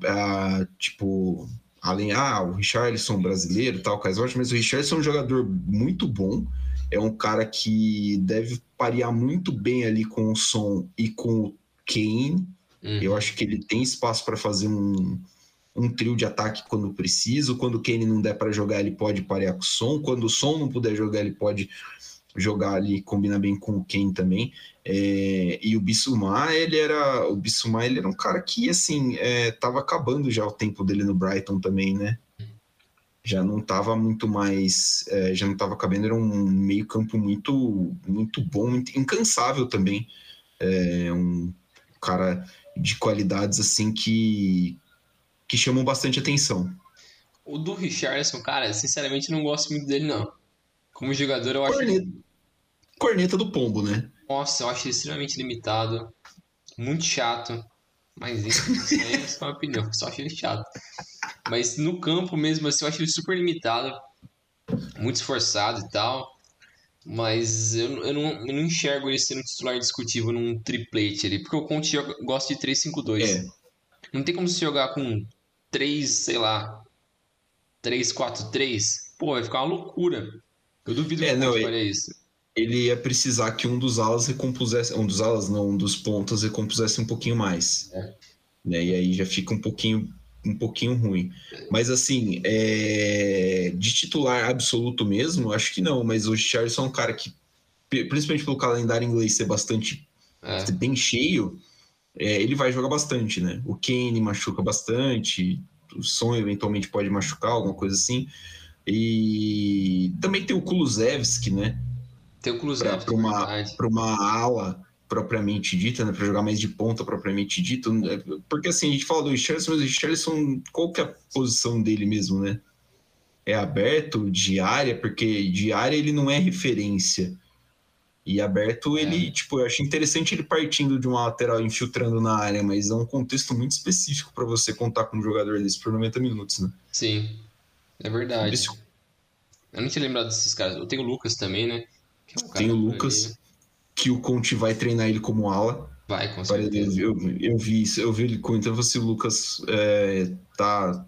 [SPEAKER 2] uh, tipo, além, ah, o Richardson brasileiro tal, Caisort, mas o Richardson é um jogador muito bom, é um cara que deve parear muito bem ali com o Som e com o Kane. Uhum. Eu acho que ele tem espaço para fazer um, um trio de ataque quando precisa. Quando o Kane não der para jogar, ele pode parear com o Som. Quando o Som não puder jogar, ele pode jogar ali, combina bem com o Kane também. É, e o Bissouma, ele era. O Bissouma, ele era um cara que, assim, é, tava acabando já o tempo dele no Brighton também, né? Já não tava muito mais. É, já não tava cabendo, era um meio-campo muito, muito bom, muito incansável também. É, um cara de qualidades assim que, que chamam bastante atenção.
[SPEAKER 3] O do Richardson, cara, sinceramente não gosto muito dele, não. Como jogador, eu acho.
[SPEAKER 2] Corneta, corneta do pombo, né?
[SPEAKER 3] Nossa, eu acho ele extremamente limitado. Muito chato. Mas isso, isso aí é só uma opinião, eu só acho ele chato. Mas no campo mesmo, assim, eu acho ele super limitado. Muito esforçado e tal. Mas eu, eu, não, eu não enxergo ele sendo titular discutível num triplete ali. Porque o Conte gosta de 3-5-2. É. Não tem como se jogar com 3, sei lá, 3-4-3. Pô, vai ficar uma loucura. Eu duvido é, que
[SPEAKER 2] não, faria isso. Ele ia precisar que um dos alas recompusesse. Um dos alas, não, um dos pontas recompusesse um pouquinho mais. É. Né? E aí já fica um pouquinho, um pouquinho ruim. Mas assim, é... de titular absoluto mesmo, acho que não. Mas o Richardson é um cara que, principalmente pelo calendário inglês ser bastante é. ser bem cheio, é, ele vai jogar bastante, né? O Kane machuca bastante, o Son eventualmente pode machucar, alguma coisa assim. E também tem o Kulusevski, né?
[SPEAKER 3] Tem o Kulusevski,
[SPEAKER 2] para uma, uma ala propriamente dita, né? Para jogar mais de ponta propriamente dito. Né? Porque assim, a gente fala do Richarlison, mas o Richarlison, qual que é a posição dele mesmo, né? É aberto, de área, porque de área ele não é referência. E aberto, é. ele, tipo, eu acho interessante ele partindo de uma lateral infiltrando na área, mas é um contexto muito específico para você contar com um jogador desse por 90 minutos, né?
[SPEAKER 3] Sim. É verdade. Esse... Eu não tinha lembrado desses caras. Eu tenho o Lucas também, né?
[SPEAKER 2] É um Tem o Lucas. Que o Conte vai treinar ele como ala.
[SPEAKER 3] Vai, com certeza.
[SPEAKER 2] Eu, eu vi isso, eu vi ele comentando se o Lucas é, tá,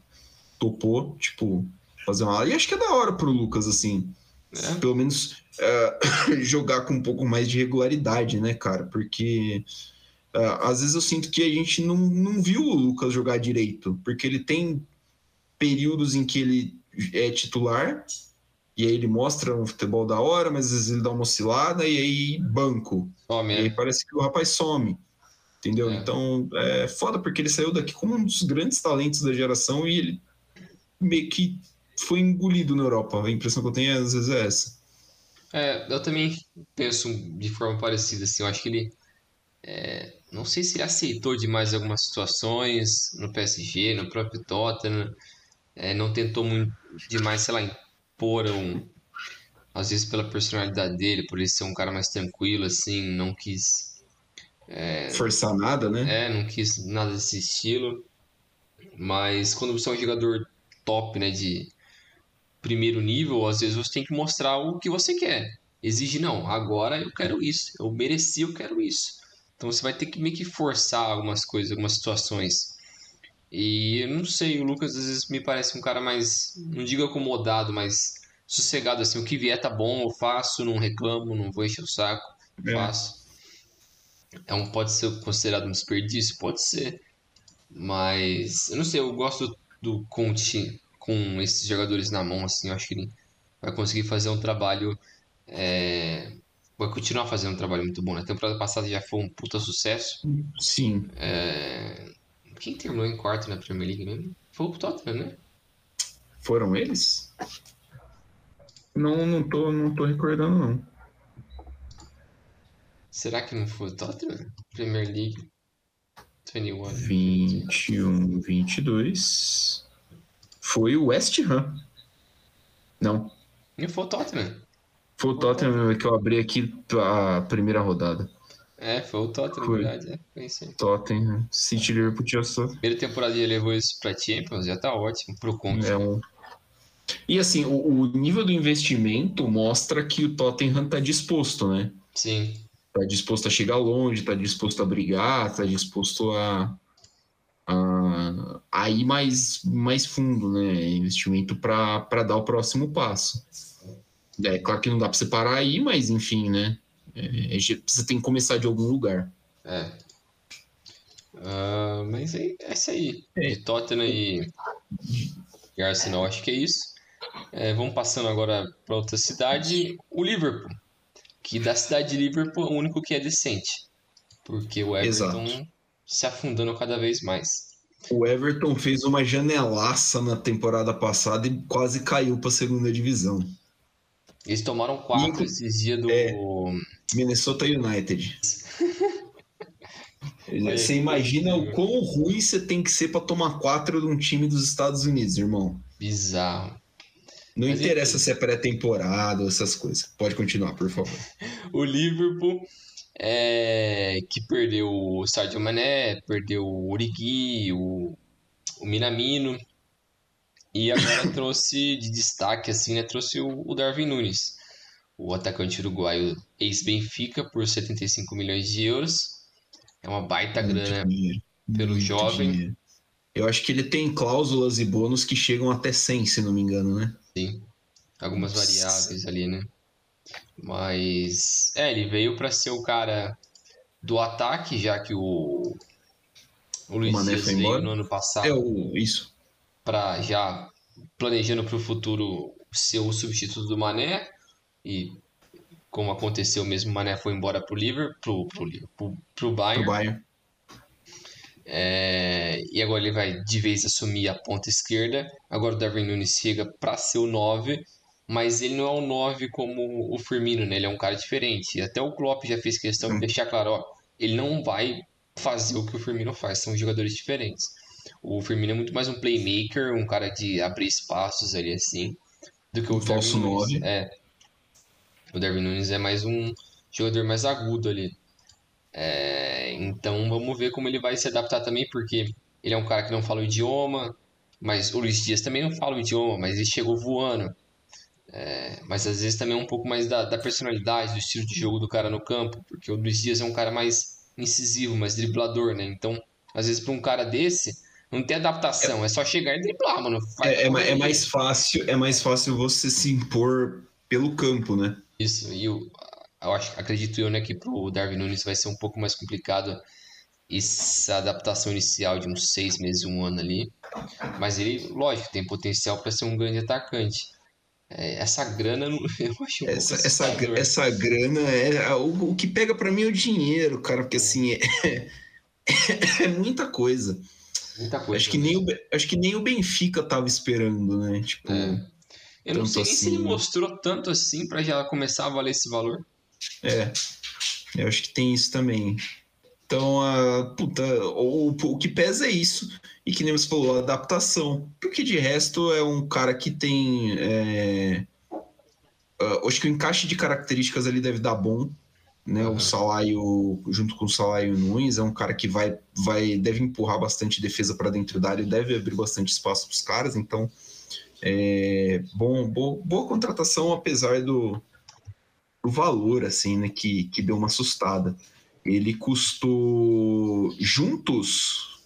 [SPEAKER 2] topou, tipo, fazer uma ala. E acho que é da hora pro Lucas, assim. É. Pelo menos é, jogar com um pouco mais de regularidade, né, cara? Porque é, às vezes eu sinto que a gente não, não viu o Lucas jogar direito, porque ele tem períodos em que ele é titular, e aí ele mostra um futebol da hora, mas às vezes ele dá uma oscilada e aí banco. E aí é. parece que o rapaz some. Entendeu? É. Então é foda porque ele saiu daqui como um dos grandes talentos da geração e ele meio que foi engolido na Europa. A impressão que eu tenho às vezes é essa.
[SPEAKER 3] É, eu também penso de forma parecida, assim, eu acho que ele é, não sei se ele aceitou demais algumas situações no PSG, no próprio Tottenham, é, não tentou muito demais, sei lá, um. Às vezes pela personalidade dele, por ele ser um cara mais tranquilo, assim, não quis.
[SPEAKER 2] É, Forçar nada, né?
[SPEAKER 3] É, não quis nada desse estilo. Mas quando você é um jogador top, né, de primeiro nível, às vezes você tem que mostrar o que você quer. Exige, não, agora eu quero isso, eu mereci, eu quero isso. Então você vai ter que meio que forçar algumas coisas, algumas situações. E eu não sei, o Lucas às vezes me parece um cara mais, não digo acomodado, mas sossegado assim, o que vier tá bom, eu faço, não reclamo, não vou encher o saco, é. faço. É um pode ser considerado um desperdício, pode ser. Mas eu não sei, eu gosto do Conte com esses jogadores na mão, assim, eu acho que ele vai conseguir fazer um trabalho é, vai continuar fazendo um trabalho muito bom. Na né? temporada passada já foi um puta sucesso.
[SPEAKER 2] Sim.
[SPEAKER 3] É, quem terminou em quarto na Premier League mesmo? Foi o Tottenham, né?
[SPEAKER 2] Foram eles? Não, não tô, não tô recordando, não.
[SPEAKER 3] Será que não foi o Tottenham? Premier League
[SPEAKER 2] 21. 21, 22. Foi o West Ham. Não.
[SPEAKER 3] E foi o Tottenham.
[SPEAKER 2] Foi o Tottenham que eu abri aqui a primeira rodada.
[SPEAKER 3] É, foi o Tottenham, foi. verdade. É, foi isso
[SPEAKER 2] Tottenham, City Liverpool tinha só.
[SPEAKER 3] Primeira temporada ele levou isso pra Champions, já tá ótimo pro Conte.
[SPEAKER 2] É um... E assim, o, o, nível do investimento mostra que o Tottenham tá disposto, né?
[SPEAKER 3] Sim.
[SPEAKER 2] Tá disposto a chegar longe, tá disposto a brigar, tá disposto a, uh, aí mais, mais fundo, né? Investimento para dar o próximo passo. É claro que não dá para separar aí, mas enfim, né? É, é você tem que começar de algum lugar.
[SPEAKER 3] É. Uh, mas é, é isso aí. É. De Tottenham e, e Arsenal, acho que é isso. É, vamos passando agora para outra cidade, o Liverpool. Que da cidade de Liverpool é o único que é decente. Porque o Everton Exato. se afundando cada vez mais.
[SPEAKER 2] O Everton fez uma janelaça na temporada passada e quase caiu para a segunda divisão.
[SPEAKER 3] Eles tomaram quatro Inclu esses dias do. É,
[SPEAKER 2] Minnesota United. você imagina o quão ruim você tem que ser para tomar quatro de um time dos Estados Unidos, irmão.
[SPEAKER 3] Bizarro.
[SPEAKER 2] Não Mas interessa se é pré-temporada ou essas coisas. Pode continuar, por favor.
[SPEAKER 3] o Liverpool, é, que perdeu o Sadio Mané, perdeu o Origi, o, o Minamino, e agora trouxe de destaque, assim, né? Trouxe o, o Darwin Nunes, o atacante uruguaio ex-Benfica, por 75 milhões de euros. É uma baita muito grana dinheiro, pelo jovem. Dinheiro.
[SPEAKER 2] Eu acho que ele tem cláusulas e bônus que chegam até 100, se não me engano, né?
[SPEAKER 3] Sim. Algumas variáveis ali, né? Mas, é, ele veio para ser o cara do ataque, já que o, o Luiz o Dias veio no ano passado.
[SPEAKER 2] É o, isso
[SPEAKER 3] para já planejando para o futuro ser o substituto do Mané e como aconteceu mesmo, o Mané foi embora para o Liverpool, para o pro, Bayern. Pro Bayern. É, e agora ele vai de vez assumir a ponta esquerda. Agora o Darwin Nunes chega para ser o 9, mas ele não é o 9 como o Firmino, né? Ele é um cara diferente. Até o Klopp já fez questão de deixar claro, ó, ele não vai fazer o que o Firmino faz, são jogadores diferentes. O Firmino é muito mais um playmaker, um cara de abrir espaços ali assim, do que o falso 9. É. O Darwin Nunes é mais um jogador mais agudo ali. É, então vamos ver como ele vai se adaptar também, porque ele é um cara que não fala o idioma, mas o Luiz Dias também não fala o idioma, mas ele chegou voando. É, mas às vezes também é um pouco mais da, da, personalidade, do estilo de jogo do cara no campo, porque o Luiz Dias é um cara mais incisivo, mais driblador, né? Então, às vezes, para um cara desse, não tem adaptação, é, é só chegar e driblar, mano.
[SPEAKER 2] É, é, é, mais fácil, é mais fácil você se impor pelo campo, né?
[SPEAKER 3] Isso, e eu, eu acho, acredito eu, né, que pro Darwin Nunes vai ser um pouco mais complicado essa adaptação inicial de uns seis meses, um ano ali. Mas ele, lógico, tem potencial para ser um grande atacante. É, essa grana eu acho um
[SPEAKER 2] essa, essa, essa grana é o, o que pega para mim é o dinheiro, cara, porque assim é, é muita coisa.
[SPEAKER 3] Muita coisa.
[SPEAKER 2] Acho que, nem o, acho que nem o Benfica tava esperando, né? Tipo,
[SPEAKER 3] é. Eu não sei assim... nem se ele assim. mostrou tanto assim para já começar a valer esse valor.
[SPEAKER 2] É, eu acho que tem isso também. Então, a puta, o, o que pesa é isso. E que nem você falou, a adaptação. Porque de resto é um cara que tem. É... Uh, acho que o encaixe de características ali deve dar bom. Né? Uhum. O Salaio, junto com o Salaio Nunes, é um cara que vai, vai deve empurrar bastante defesa para dentro da área, deve abrir bastante espaço para os caras. Então, é, bom, boa, boa contratação, apesar do, do valor, assim, né? Que, que deu uma assustada. Ele custou juntos,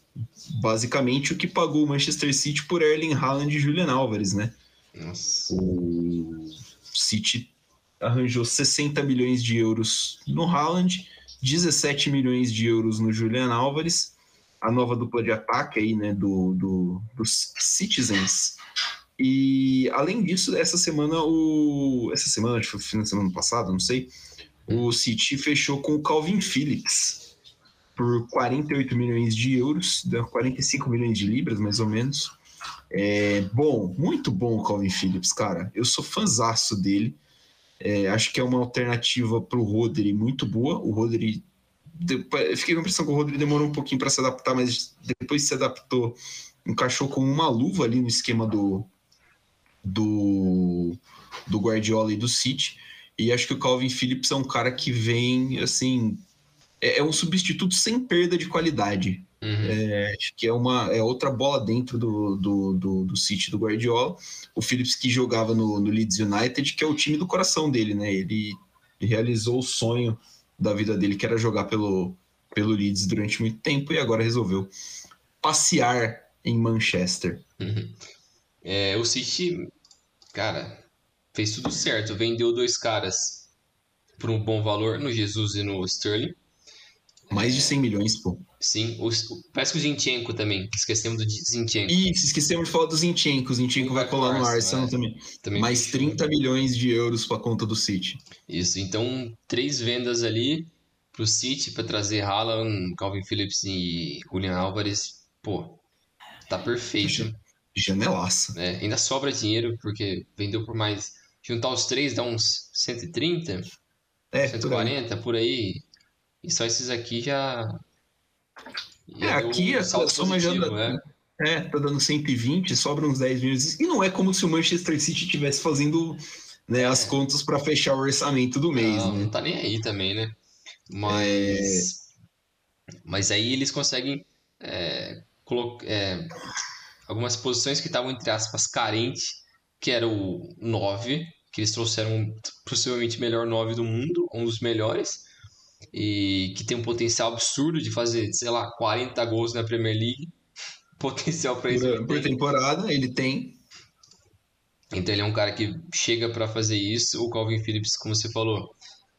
[SPEAKER 2] basicamente, o que pagou o Manchester City por Erling Haaland e Julian Álvares, né? Nossa. O City arranjou 60 milhões de euros no Haaland, 17 milhões de euros no Julian Álvares, a nova dupla de ataque aí, né, do, do, dos Citizens. E além disso, essa semana, o. Essa semana, acho que foi de semana passada, não sei. O City fechou com o Calvin Phillips por 48 milhões de euros, 45 milhões de libras, mais ou menos. É, bom, muito bom o Calvin Phillips, cara. Eu sou fãzaço dele. É, acho que é uma alternativa para o Rodri muito boa. O Rodri. Fiquei com a impressão que o Rodri demorou um pouquinho para se adaptar, mas depois se adaptou, encaixou como uma luva ali no esquema do, do, do Guardiola e do City. E acho que o Calvin Phillips é um cara que vem, assim, é, é um substituto sem perda de qualidade. Uhum. É, acho que é uma é outra bola dentro do, do, do, do City do Guardiola. O Phillips que jogava no, no, Leeds United, que é o time do coração dele, né? Ele, realizou o sonho da vida dele, que era jogar pelo, pelo Leeds durante muito tempo, e agora resolveu passear em Manchester.
[SPEAKER 3] Uhum. É, o City, cara, fez tudo certo. Vendeu dois caras por um bom valor no Jesus e no Sterling.
[SPEAKER 2] Mais de 100 milhões, pô.
[SPEAKER 3] Sim, o, parece que o Zinchenko também, esquecemos do Zinchenko.
[SPEAKER 2] Isso, esquecemos de falar do Zinchenko. O Zinchenko vai, vai colar no Arsenal é. também. também. Mais fechou. 30 milhões de euros para conta do City.
[SPEAKER 3] Isso, então três vendas ali pro City para trazer Haaland, Calvin Phillips e Julian Álvares. Pô, tá perfeito.
[SPEAKER 2] Janelaça.
[SPEAKER 3] É, ainda sobra dinheiro, porque vendeu por mais. Juntar os três dá uns 130, é, 140, por aí. Por aí. E só esses aqui já
[SPEAKER 2] é, aqui a soma já né? é, tá dando 120, sobra uns 10 milhões. E não é como se o Manchester City estivesse fazendo né, as é. contas para fechar o orçamento do mês.
[SPEAKER 3] Não,
[SPEAKER 2] né?
[SPEAKER 3] não tá nem aí também, né? Mas, é... mas aí eles conseguem é, é, algumas posições que estavam, entre aspas, carentes, que era o 9, que eles trouxeram possivelmente o melhor 9 do mundo, um dos melhores e que tem um potencial absurdo de fazer, sei lá, 40 gols na Premier League. Potencial para isso.
[SPEAKER 2] Por, por temporada, ele tem.
[SPEAKER 3] Então ele é um cara que chega para fazer isso. O Calvin Phillips, como você falou,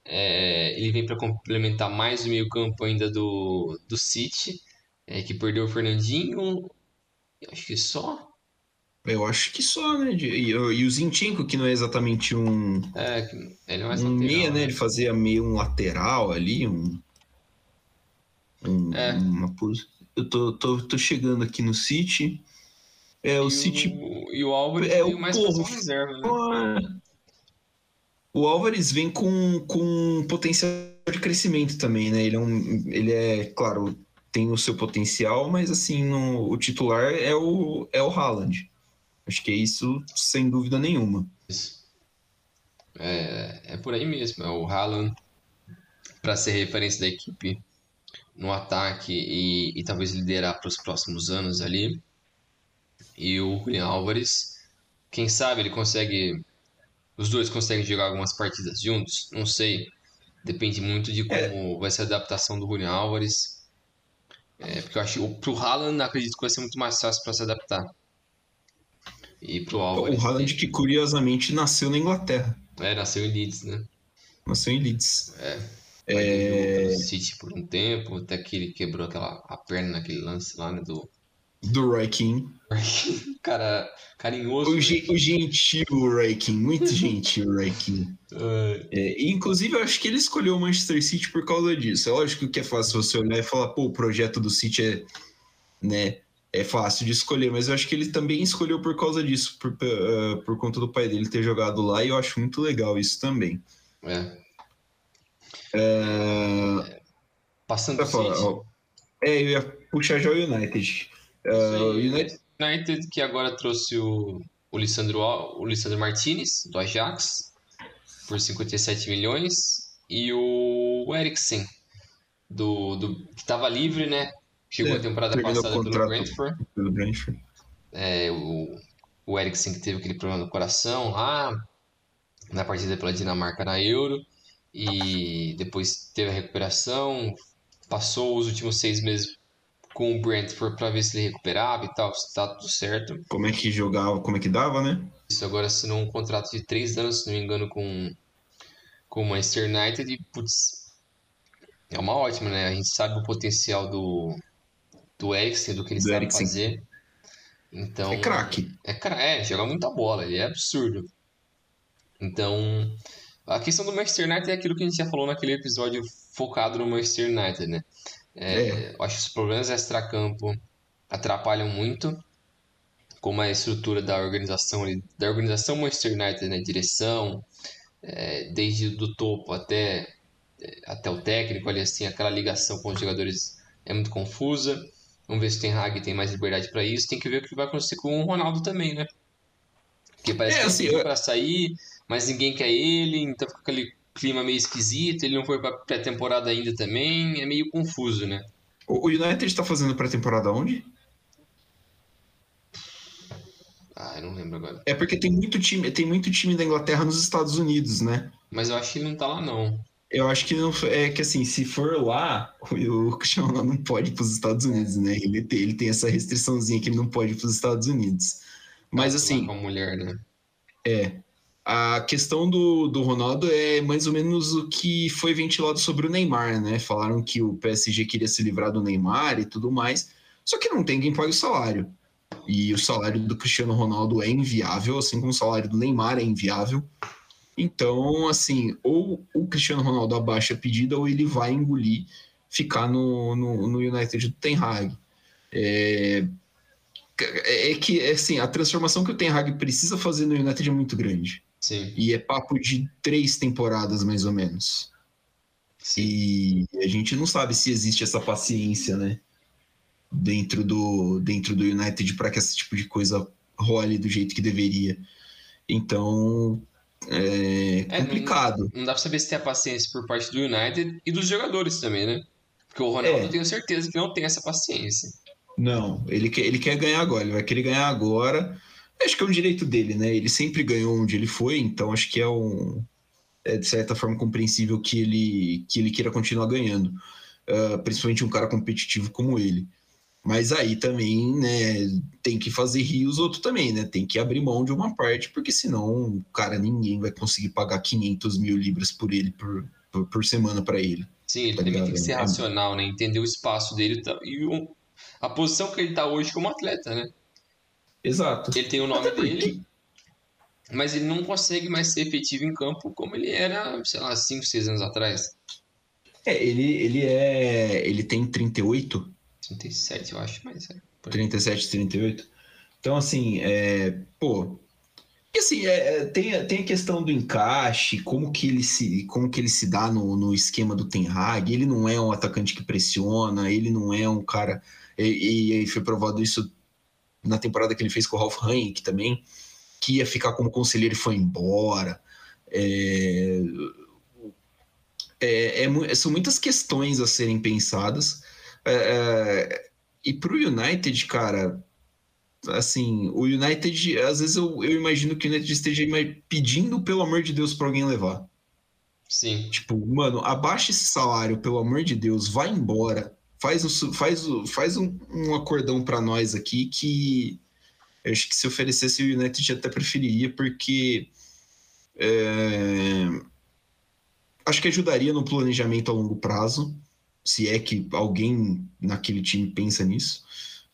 [SPEAKER 3] é, ele vem para complementar mais o meio-campo ainda do, do City, é, que perdeu o Fernandinho. Acho que só.
[SPEAKER 2] Eu acho que só, né? E, e o Zinchenko, que não é exatamente um.
[SPEAKER 3] É, ele é mais
[SPEAKER 2] um lateral, meia, né? Ele fazia meio um lateral ali, um. um é. Uma Eu tô, tô, tô chegando aqui no City. É, o e City.
[SPEAKER 3] O, e o Álvares é o mais Porro, reserva, né?
[SPEAKER 2] O Álvares vem com, com potencial de crescimento também, né? Ele é, um, ele é claro, tem o seu potencial, mas assim, no, o titular é o, é o Haaland. Acho que é isso sem dúvida nenhuma.
[SPEAKER 3] É, é por aí mesmo. É o Haaland para ser referência da equipe no ataque e, e talvez liderar para os próximos anos ali. E o Julian Álvares, quem sabe ele consegue. Os dois conseguem jogar algumas partidas juntos? Não sei. Depende muito de como é. vai ser a adaptação do Julian Álvares. É, porque eu acho que pro Haaland acredito que vai ser muito mais fácil para se adaptar. E pro Álvares.
[SPEAKER 2] O Haaland que curiosamente nasceu na Inglaterra.
[SPEAKER 3] É, nasceu em Leeds, né?
[SPEAKER 2] Nasceu em Leeds.
[SPEAKER 3] É. É... City por um tempo, até que ele quebrou aquela a perna naquele lance lá, né? Do,
[SPEAKER 2] do Roy King.
[SPEAKER 3] cara carinhoso.
[SPEAKER 2] O, né? ge, o gentil Roy King, muito gentil Roy King. É. É, inclusive, eu acho que ele escolheu o Manchester City por causa disso. É lógico que é fácil você olhar e falar, pô, o projeto do City é, né, é fácil de escolher, mas eu acho que ele também escolheu por causa disso, por, uh, por conta do pai dele ter jogado lá, e eu acho muito legal isso também.
[SPEAKER 3] É.
[SPEAKER 2] é...
[SPEAKER 3] Passando falar,
[SPEAKER 2] É, eu ia puxar já o United. Uh,
[SPEAKER 3] United... United que agora trouxe o, o, Lissandro, o Lissandro Martinez, do Ajax, por 57 milhões, e o Eriksen, do, do, que estava livre, né? Chegou é, a temporada passada pelo Brentford.
[SPEAKER 2] Pelo Brentford.
[SPEAKER 3] É, o, o Eriksen que teve aquele problema no coração lá, na partida pela Dinamarca na Euro, e depois teve a recuperação, passou os últimos seis meses com o Brentford para ver se ele recuperava e tal, se tá tudo certo.
[SPEAKER 2] Como é que jogava, como é que dava, né?
[SPEAKER 3] Isso agora assinou um contrato de três anos, se não me engano, com, com o Manchester United e, putz, é uma ótima, né? A gente sabe o potencial do, do Eriksen, do que ele do sabe Eriksen. fazer. Então,
[SPEAKER 2] é craque.
[SPEAKER 3] É, é, joga muita bola, ele é absurdo. Então, a questão do Manchester United é aquilo que a gente já falou naquele episódio focado no Manchester United, né? É, é. Eu acho que os problemas extra-campo atrapalham muito como a estrutura da organização da organização Manchester United, né? Direção, é, desde do topo até até o técnico ali assim, aquela ligação com os jogadores é muito confusa. Vamos ver se tem Hag tem mais liberdade para isso. Tem que ver o que vai acontecer com o Ronaldo também, né? Porque parece é, que assim, ele para sair, mas ninguém quer ele, então fica aquele clima meio esquisito. Ele não foi para pré-temporada ainda também, é meio confuso, né?
[SPEAKER 2] O United está fazendo pré-temporada onde?
[SPEAKER 3] Ah, eu não lembro agora.
[SPEAKER 2] É porque tem muito time, tem muito time da Inglaterra nos Estados Unidos, né?
[SPEAKER 3] Mas eu acho que ele não tá lá não.
[SPEAKER 2] Eu acho que não é que assim, se for lá, o Cristiano Ronaldo não pode ir para os Estados Unidos, né? Ele tem, ele tem essa restriçãozinha que ele não pode ir para os Estados Unidos. Mas assim.
[SPEAKER 3] Com a mulher, né?
[SPEAKER 2] É. A questão do, do Ronaldo é mais ou menos o que foi ventilado sobre o Neymar, né? Falaram que o PSG queria se livrar do Neymar e tudo mais. Só que não tem quem pague o salário. E o salário do Cristiano Ronaldo é inviável, assim como o salário do Neymar é inviável. Então, assim, ou o Cristiano Ronaldo abaixa a pedida ou ele vai engolir ficar no, no, no United do Ten Hag. É, é que, assim, a transformação que o Ten Hag precisa fazer no United é muito grande.
[SPEAKER 3] Sim.
[SPEAKER 2] E é papo de três temporadas, mais ou menos. Sim. E a gente não sabe se existe essa paciência, né? Dentro do, dentro do United para que esse tipo de coisa role do jeito que deveria. Então, é, é complicado.
[SPEAKER 3] Não, não, dá pra saber se tem a paciência por parte do United e dos jogadores também, né? Porque o Ronaldo é. eu tenho certeza que não tem essa paciência.
[SPEAKER 2] Não, ele quer, ele quer ganhar agora, ele vai querer ganhar agora. Acho que é um direito dele, né? Ele sempre ganhou onde ele foi, então acho que é um. É de certa forma compreensível que ele, que ele queira continuar ganhando. Uh, principalmente um cara competitivo como ele. Mas aí também, né, tem que fazer rios outro também, né? Tem que abrir mão de uma parte, porque senão, cara, ninguém vai conseguir pagar 500 mil libras por ele por, por, por semana para ele.
[SPEAKER 3] Sim, ele tá também tem que ser racional, né? Entender o espaço dele e o, a posição que ele tá hoje como atleta, né?
[SPEAKER 2] Exato.
[SPEAKER 3] Ele tem o nome dele, mas ele não consegue mais ser efetivo em campo como ele era, sei lá, 5, 6 anos atrás.
[SPEAKER 2] É, ele, ele é. Ele tem 38
[SPEAKER 3] 37, eu acho, mas é.
[SPEAKER 2] 37, 38. Então, assim, é, pô. E assim, é, é, tem, tem a questão do encaixe, como que ele se, como que ele se dá no, no esquema do Ten Hag. Ele não é um atacante que pressiona, ele não é um cara. E, e foi provado isso na temporada que ele fez com o Ralf Rangnick também, que ia ficar como conselheiro e foi embora. É, é, é, são muitas questões a serem pensadas. É, é, e para o United, cara, assim, o United, às vezes eu, eu imagino que o United esteja pedindo, pelo amor de Deus, para alguém levar.
[SPEAKER 3] Sim.
[SPEAKER 2] Tipo, mano, abaixa esse salário, pelo amor de Deus, vai embora. Faz, o, faz, o, faz um, um acordão para nós aqui que eu acho que se oferecesse o United até preferiria, porque é, acho que ajudaria no planejamento a longo prazo se é que alguém naquele time pensa nisso,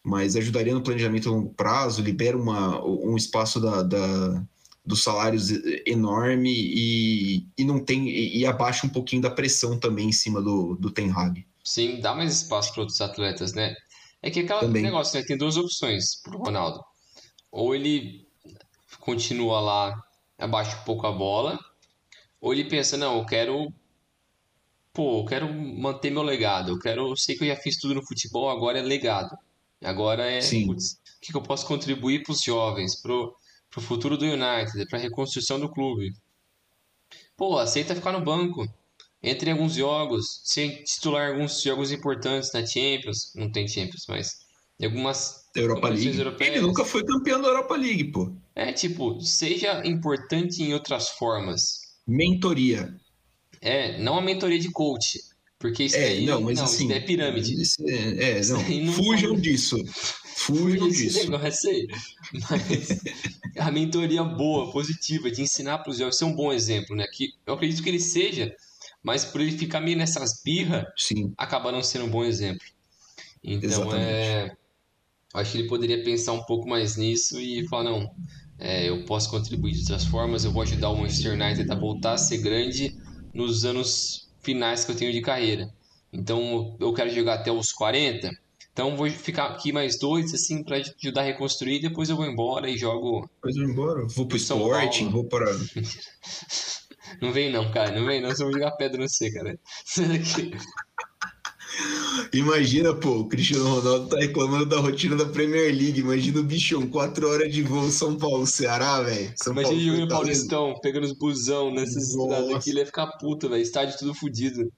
[SPEAKER 2] mas ajudaria no planejamento a longo prazo, libera uma, um espaço da, da dos salários enorme e, e não tem e, e, abaixa um pouquinho da pressão também em cima do, do Ten Hag.
[SPEAKER 3] Sim, dá mais espaço para outros atletas, né? É que aquele negócio, né? Tem duas opções para o Ronaldo. Ou ele continua lá, abaixa um pouco a bola, ou ele pensa, não, eu quero pô, eu quero manter meu legado, eu quero, eu sei que eu já fiz tudo no futebol, agora é legado. Agora é, putz, o que, que eu posso contribuir para os jovens, pro, pro futuro do United, para a reconstrução do clube. Pô, aceita ficar no banco. Entre alguns jogos, sem titular alguns jogos importantes na Champions, não tem Champions, mas em algumas
[SPEAKER 2] Europa League. Europeias. Ele nunca foi campeão da Europa League, pô.
[SPEAKER 3] É, tipo, seja importante em outras formas.
[SPEAKER 2] Mentoria.
[SPEAKER 3] É, não a mentoria de coach. Porque isso é, aí não, mas não, assim, é pirâmide.
[SPEAKER 2] É, é, não. não Fujam pode... disso. Fujam disso.
[SPEAKER 3] Negócio aí. Mas a mentoria boa, positiva, de ensinar para os jovens, ser um bom exemplo, né? Que eu acredito que ele seja, mas por ele ficar meio nessas birras, acaba não sendo um bom exemplo. Então Exatamente. é. Acho que ele poderia pensar um pouco mais nisso e falar, não, é, eu posso contribuir de outras formas, eu vou ajudar o Manchester United a voltar a ser grande nos anos finais que eu tenho de carreira. Então eu quero jogar até os 40. Então vou ficar aqui mais dois, assim, para ajudar a reconstruir. Depois eu vou embora e jogo.
[SPEAKER 2] Depois eu vou embora. Vou pro Sporting, vou para.
[SPEAKER 3] não vem não, cara. Não vem não. Você vai jogar pedra no C, cara.
[SPEAKER 2] Imagina, pô, o Cristiano Ronaldo tá reclamando da rotina da Premier League. Imagina o bichão, quatro horas de voo São Paulo, Ceará, velho.
[SPEAKER 3] Imagina ele jogando Paulistão, pegando os busão nessas cidades aqui, ele ia ficar puto, velho. Estádio tudo fodido.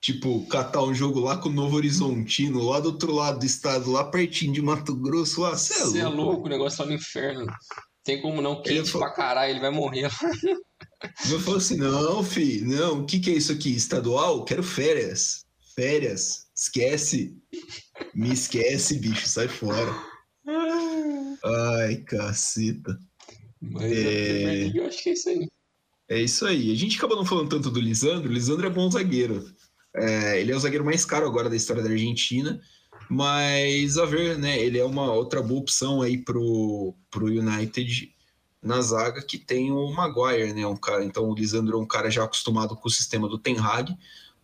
[SPEAKER 2] Tipo, catar um jogo lá com o Novo Horizontino, lá do outro lado do estado, lá pertinho de Mato Grosso, lá, você é,
[SPEAKER 3] é louco. é louco, o negócio lá no inferno. Tem como não, quente ele pra caralho, ele vai morrer.
[SPEAKER 2] Eu falo assim, não, fi, não, o que, que é isso aqui? Estadual? Quero férias. Férias. Esquece. Me esquece, bicho, sai fora. Ai, caceta.
[SPEAKER 3] Mas é... eu acho que é isso aí.
[SPEAKER 2] É isso aí. A gente acaba não falando tanto do Lisandro. O Lisandro é bom zagueiro. É, ele é o zagueiro mais caro agora da história da Argentina. Mas a ver, né? Ele é uma outra boa opção aí pro, pro United na zaga que tem o Maguire, né? Um cara, então o Lisandro é um cara já acostumado com o sistema do Ten Hag,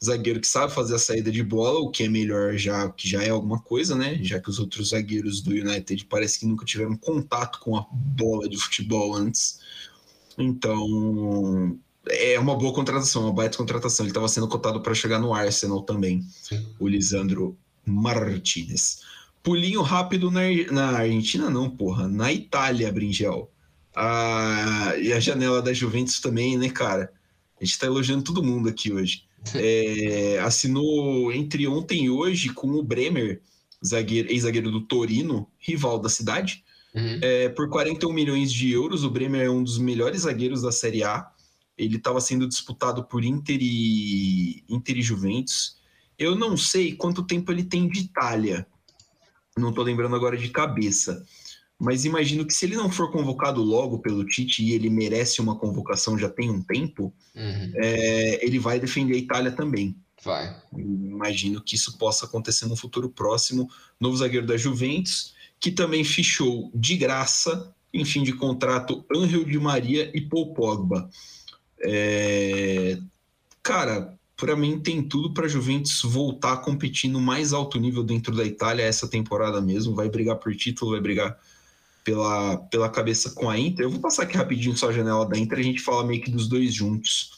[SPEAKER 2] zagueiro que sabe fazer a saída de bola, o que é melhor já, que já é alguma coisa, né? Já que os outros zagueiros do United parece que nunca tiveram contato com a bola de futebol antes. Então, é uma boa contratação, uma baita contratação. Ele estava sendo cotado para chegar no Arsenal também, o Lisandro Martinez. Pulinho rápido na, na Argentina, não, porra, na Itália, Bringel. Ah, e a janela da Juventus também, né, cara? A gente está elogiando todo mundo aqui hoje. É, assinou entre ontem e hoje com o Bremer, zagueiro, ex-zagueiro do Torino, rival da cidade, uhum. é, por 41 milhões de euros. O Bremer é um dos melhores zagueiros da Série A. Ele estava sendo disputado por Inter e, Inter e Juventus. Eu não sei quanto tempo ele tem de Itália. Não estou lembrando agora de cabeça mas imagino que se ele não for convocado logo pelo Tite e ele merece uma convocação já tem um tempo, uhum. é, ele vai defender a Itália também.
[SPEAKER 3] Vai.
[SPEAKER 2] Imagino que isso possa acontecer no futuro próximo. Novo zagueiro da Juventus, que também fichou de graça, em fim de contrato, Angel Di Maria e Paul Pogba. É... Cara, para mim tem tudo para a Juventus voltar a competir no mais alto nível dentro da Itália essa temporada mesmo. Vai brigar por título, vai brigar pela, pela cabeça com a Inter. Eu vou passar aqui rapidinho só a janela da Inter, a gente fala meio que dos dois juntos.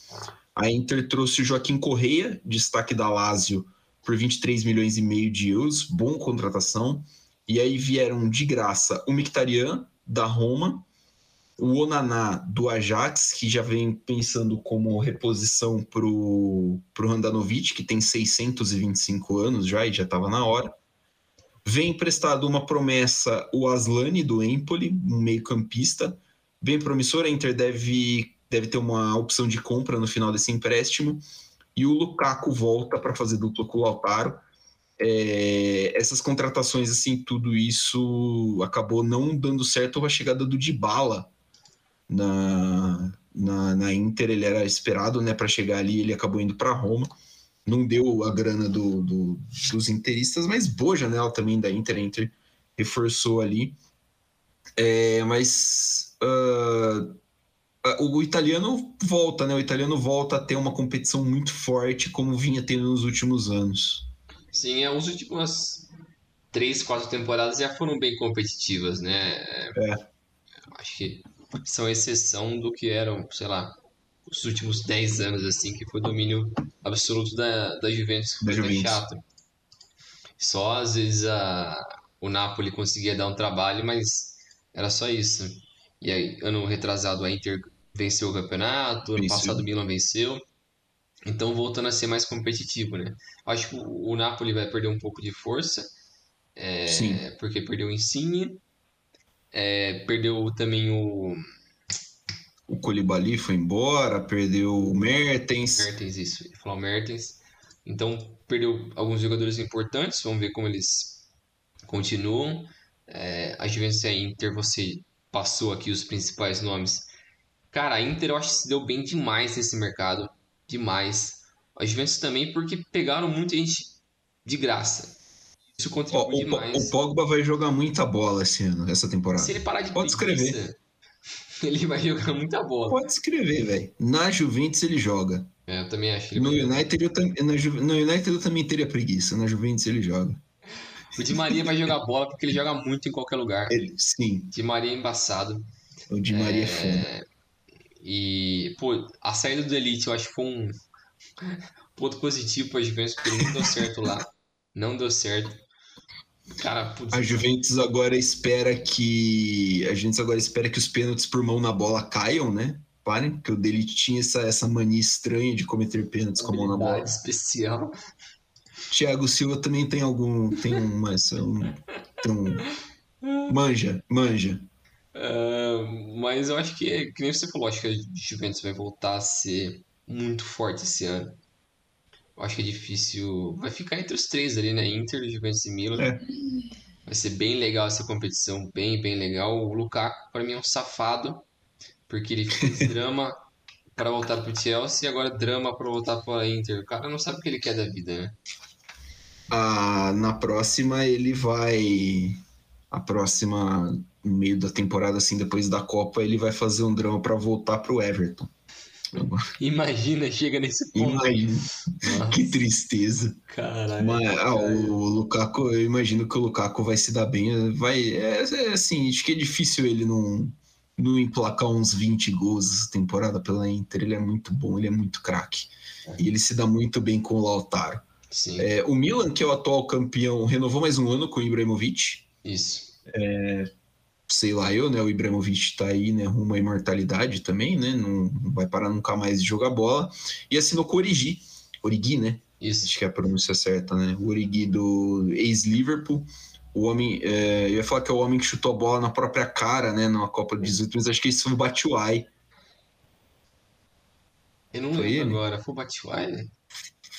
[SPEAKER 2] A Inter trouxe o Joaquim Correia, destaque da Lazio, por 23 milhões e meio de euros, bom contratação. E aí vieram de graça o Mictarian, da Roma, o Onaná, do Ajax, que já vem pensando como reposição para o Randanovic, que tem 625 anos já e já estava na hora. Vem emprestado uma promessa o Aslani do Empoli, um meio-campista. Bem promissor, a Inter deve, deve ter uma opção de compra no final desse empréstimo. E o Lukaku volta para fazer dupla com o Lautaro. É, essas contratações, assim, tudo isso acabou não dando certo a chegada do Dybala na, na, na Inter. Ele era esperado né, para chegar ali, ele acabou indo para Roma não deu a grana do, do, dos interistas, mas boa janela também da Inter, a Inter reforçou ali. É, mas uh, o italiano volta, né? O italiano volta a ter uma competição muito forte, como vinha tendo nos últimos anos.
[SPEAKER 3] Sim, as é, últimas três, quatro temporadas já foram bem competitivas, né?
[SPEAKER 2] É.
[SPEAKER 3] Acho que são exceção do que eram, sei lá, os últimos 10 anos, assim, que foi domínio absoluto da, da Juventus, que foi bem chato. Só às vezes a, o Napoli conseguia dar um trabalho, mas era só isso. E aí, ano retrasado, a Inter venceu o campeonato, ano venceu. passado o Milan venceu. Então, voltando a ser mais competitivo, né? Acho que o, o Napoli vai perder um pouco de força, é, porque perdeu o Insigne, é, perdeu também o
[SPEAKER 2] o Colibali foi embora, perdeu o Mertens.
[SPEAKER 3] Mertens, isso. Ele falou Mertens. Então, perdeu alguns jogadores importantes. Vamos ver como eles continuam. É, a Juventus e a Inter, você passou aqui os principais nomes. Cara, a Inter eu acho que se deu bem demais nesse mercado. Demais. A Juventus também, porque pegaram muita gente de graça. Isso contribui oh, demais.
[SPEAKER 2] O Pogba vai jogar muita bola esse ano, essa temporada.
[SPEAKER 3] Se ele parar de
[SPEAKER 2] Pode preguiça, escrever.
[SPEAKER 3] Ele vai jogar muita bola.
[SPEAKER 2] Pode escrever, velho. Na Juventus ele joga.
[SPEAKER 3] É, eu também acho.
[SPEAKER 2] No United, eu tam... no United eu também teria preguiça. Na Juventus ele joga.
[SPEAKER 3] O Di Maria vai jogar bola porque ele joga muito em qualquer lugar.
[SPEAKER 2] Ele, sim.
[SPEAKER 3] Di Maria é embaçado.
[SPEAKER 2] O Di Maria é, é foda.
[SPEAKER 3] E, pô, a saída do Elite eu acho que foi um ponto positivo pra Juventus, porque não deu certo lá. Não deu certo. Cara, putz,
[SPEAKER 2] a Juventus agora espera que a Juventus agora espera que os pênaltis por mão na bola caiam, né? Parem, porque o dele tinha essa, essa mania estranha de cometer pênaltis com a mão na bola.
[SPEAKER 3] especial.
[SPEAKER 2] Thiago Silva também tem algum tem uma um, tem um manja, manja.
[SPEAKER 3] Uh, mas eu acho que, que nem você falou, acho que a Juventus vai voltar a ser muito forte esse ano. Eu acho que é difícil. Vai ficar entre os três ali, né? Inter, Juventus e Milan. É. Vai ser bem legal essa competição, bem, bem legal. O Lukaku, para mim, é um safado, porque ele fez drama para voltar pro Chelsea e agora drama para voltar para Inter. O cara não sabe o que ele quer da vida, né?
[SPEAKER 2] Ah, na próxima ele vai. A próxima, no meio da temporada, assim, depois da Copa, ele vai fazer um drama para voltar pro Everton.
[SPEAKER 3] Imagina, chega nesse ponto. Imagina.
[SPEAKER 2] Que tristeza.
[SPEAKER 3] Caralho.
[SPEAKER 2] Mas, ah, o Lukaku, eu imagino que o Lukaku vai se dar bem. Vai, é, é assim, acho que é difícil ele não, não emplacar uns 20 gols essa temporada pela Inter. Ele é muito bom, ele é muito craque. É. E ele se dá muito bem com o Lautaro. É, o Milan, que é o atual campeão, renovou mais um ano com o Ibrahimovic.
[SPEAKER 3] Isso.
[SPEAKER 2] É, sei lá eu, né? O Ibrahimovic tá aí, né? Rumo à imortalidade também, né? Não, não vai parar nunca mais de jogar bola. E assinou com o Origi. Origi, né?
[SPEAKER 3] Isso.
[SPEAKER 2] Acho que é a pronúncia certa, né? O Origi do ex-Liverpool. O homem, é, eu ia falar que é o homem que chutou a bola na própria cara, né? Na Copa de 18, mas acho que isso foi o Batshuayi.
[SPEAKER 3] Eu não foi lembro ele? agora. Foi o Batshuayi?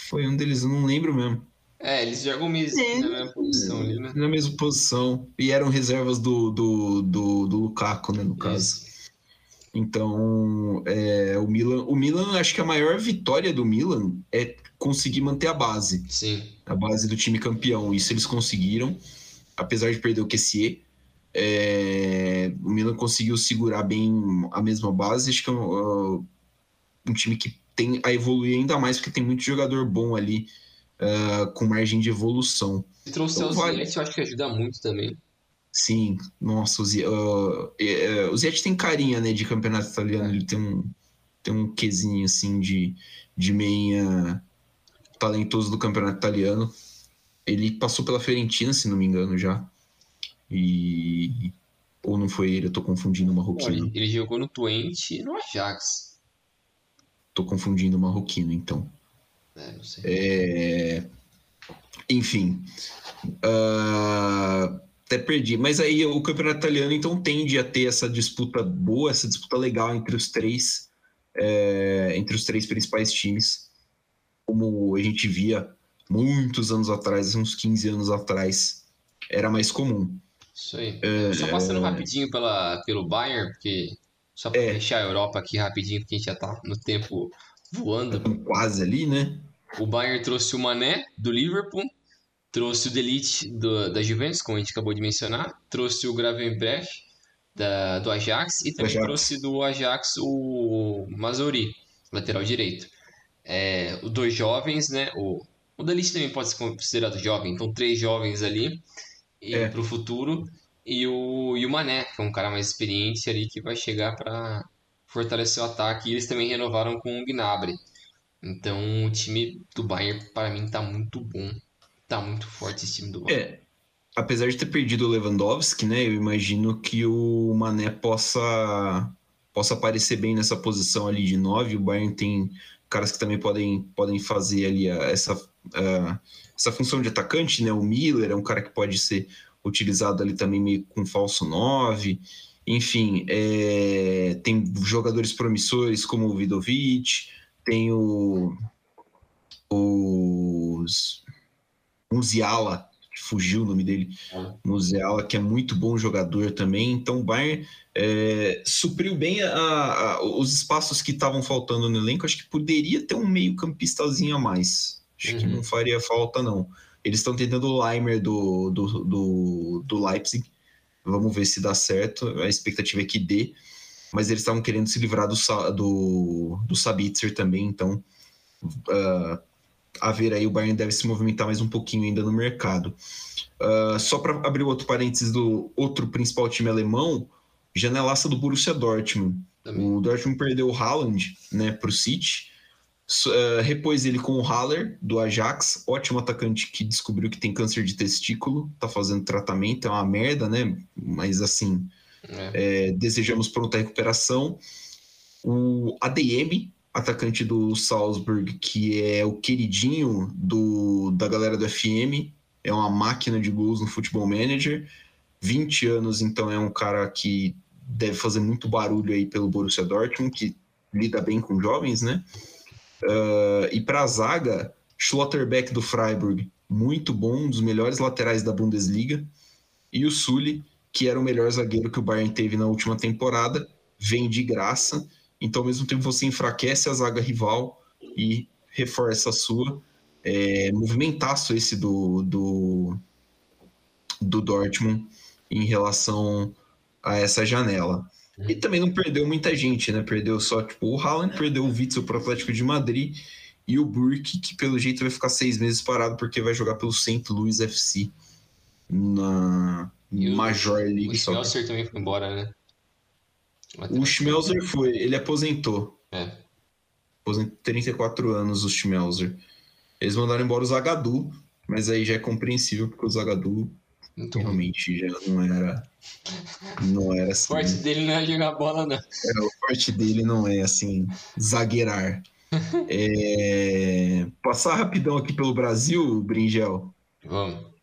[SPEAKER 2] Foi um deles, eu não lembro mesmo.
[SPEAKER 3] É, eles jogam mesmo é. na mesma posição ali, né? Na
[SPEAKER 2] mesma posição. E eram reservas do, do, do, do Lukaku, né, no caso. Isso. Então, é, o Milan, o Milan, acho que a maior vitória do Milan é conseguir manter a base.
[SPEAKER 3] Sim.
[SPEAKER 2] A base do time campeão. Isso eles conseguiram, apesar de perder o QCE. É, o Milan conseguiu segurar bem a mesma base. Acho que é um, uh, um time que tem a evoluir ainda mais, porque tem muito jogador bom ali uh, com margem de evolução.
[SPEAKER 3] Se trouxer então, o vale... Ziyech, eu acho que ajuda muito também.
[SPEAKER 2] Sim, nossa, o Ziyech, uh, o Ziyech tem carinha, né, de campeonato italiano, ele tem um, tem um quesinho, assim, de, de meia talentoso do campeonato italiano. Ele passou pela Fiorentina, se não me engano, já. E... Ou não foi ele, eu tô confundindo o Marroquino.
[SPEAKER 3] Ele jogou no Twente e no Ajax.
[SPEAKER 2] Tô confundindo o Marroquino, então.
[SPEAKER 3] É, não sei.
[SPEAKER 2] É... Enfim. Uh... Até perdi. Mas aí o campeonato italiano então tende a ter essa disputa boa, essa disputa legal entre os três, é... entre os três principais times, como a gente via muitos anos atrás, uns 15 anos atrás, era mais comum.
[SPEAKER 3] Isso aí. É... Só passando rapidinho pela, pelo Bayern, porque só para é. fechar a Europa aqui rapidinho, porque a gente já tá no tempo voando.
[SPEAKER 2] Quase ali, né?
[SPEAKER 3] O Bayern trouxe o Mané, do Liverpool, trouxe o Delite do, da Juventus, como a gente acabou de mencionar, trouxe o Gravenbrecht da, do Ajax e também Ajax. trouxe do Ajax o Mazori, lateral direito. É, os dois jovens, né? O, o Delite também pode ser considerado jovem, então três jovens ali é. para o futuro. E o, e o Mané, que é um cara mais experiente ali que vai chegar para fortalecer o ataque. E eles também renovaram com o Gnabry. Então o time do Bayern, para mim, tá muito bom. Tá muito forte esse time do Bayern.
[SPEAKER 2] É, apesar de ter perdido o Lewandowski, né? Eu imagino que o Mané possa, possa aparecer bem nessa posição ali de 9. O Bayern tem caras que também podem, podem fazer ali essa, essa função de atacante, né? O Miller é um cara que pode ser utilizado ali também meio com falso 9. Enfim, é, tem jogadores promissores como o Vidovic, tem o, os Musiala, que fugiu o nome dele, é. Musiala, que é muito bom jogador também. Então o Bayern é, supriu bem a, a, os espaços que estavam faltando no elenco. Acho que poderia ter um meio campistazinho a mais. Acho uhum. que não faria falta, não. Eles estão tentando o Leimer do, do, do, do Leipzig. Vamos ver se dá certo. A expectativa é que dê mas eles estavam querendo se livrar do, do, do Sabitzer também, então uh, a ver aí o Bayern deve se movimentar mais um pouquinho ainda no mercado. Uh, só para abrir outro parênteses do outro principal time alemão, janelaça do Borussia Dortmund. Também. O Dortmund perdeu o Haaland né, para o City, uh, repôs ele com o Haller, do Ajax, ótimo atacante que descobriu que tem câncer de testículo, tá fazendo tratamento, é uma merda, né? Mas assim, é. É, desejamos pronta recuperação. O ADM, atacante do Salzburg, que é o queridinho do, da galera do FM, é uma máquina de gols no Futebol Manager. 20 anos, então é um cara que deve fazer muito barulho aí pelo Borussia Dortmund, que lida bem com jovens, né? Uh, e para a zaga, Schlotterbeck do Freiburg, muito bom, um dos melhores laterais da Bundesliga. E o Sully, que era o melhor zagueiro que o Bayern teve na última temporada, vem de graça. Então, ao mesmo tempo, você enfraquece a zaga rival e reforça a sua. É, movimentaço esse do, do, do Dortmund em relação a essa janela. E também não perdeu muita gente, né? Perdeu só, tipo, o Haaland, perdeu o Witzel para o Atlético de Madrid e o Burke, que pelo jeito vai ficar seis meses parado porque vai jogar pelo St. Louis FC na e Major o, League. O
[SPEAKER 3] Schmelzer também foi embora, né?
[SPEAKER 2] O Schmelzer foi, ele aposentou.
[SPEAKER 3] É.
[SPEAKER 2] Aposentou 34 anos o Schmelzer. Eles mandaram embora o Zagadu, mas aí já é compreensível porque o Zagadu então, realmente já não era. Não era assim.
[SPEAKER 3] O forte dele não é jogar bola, não.
[SPEAKER 2] É, o forte dele não é assim, zagueirar. é... Passar rapidão aqui pelo Brasil, Bringel.
[SPEAKER 3] Vamos.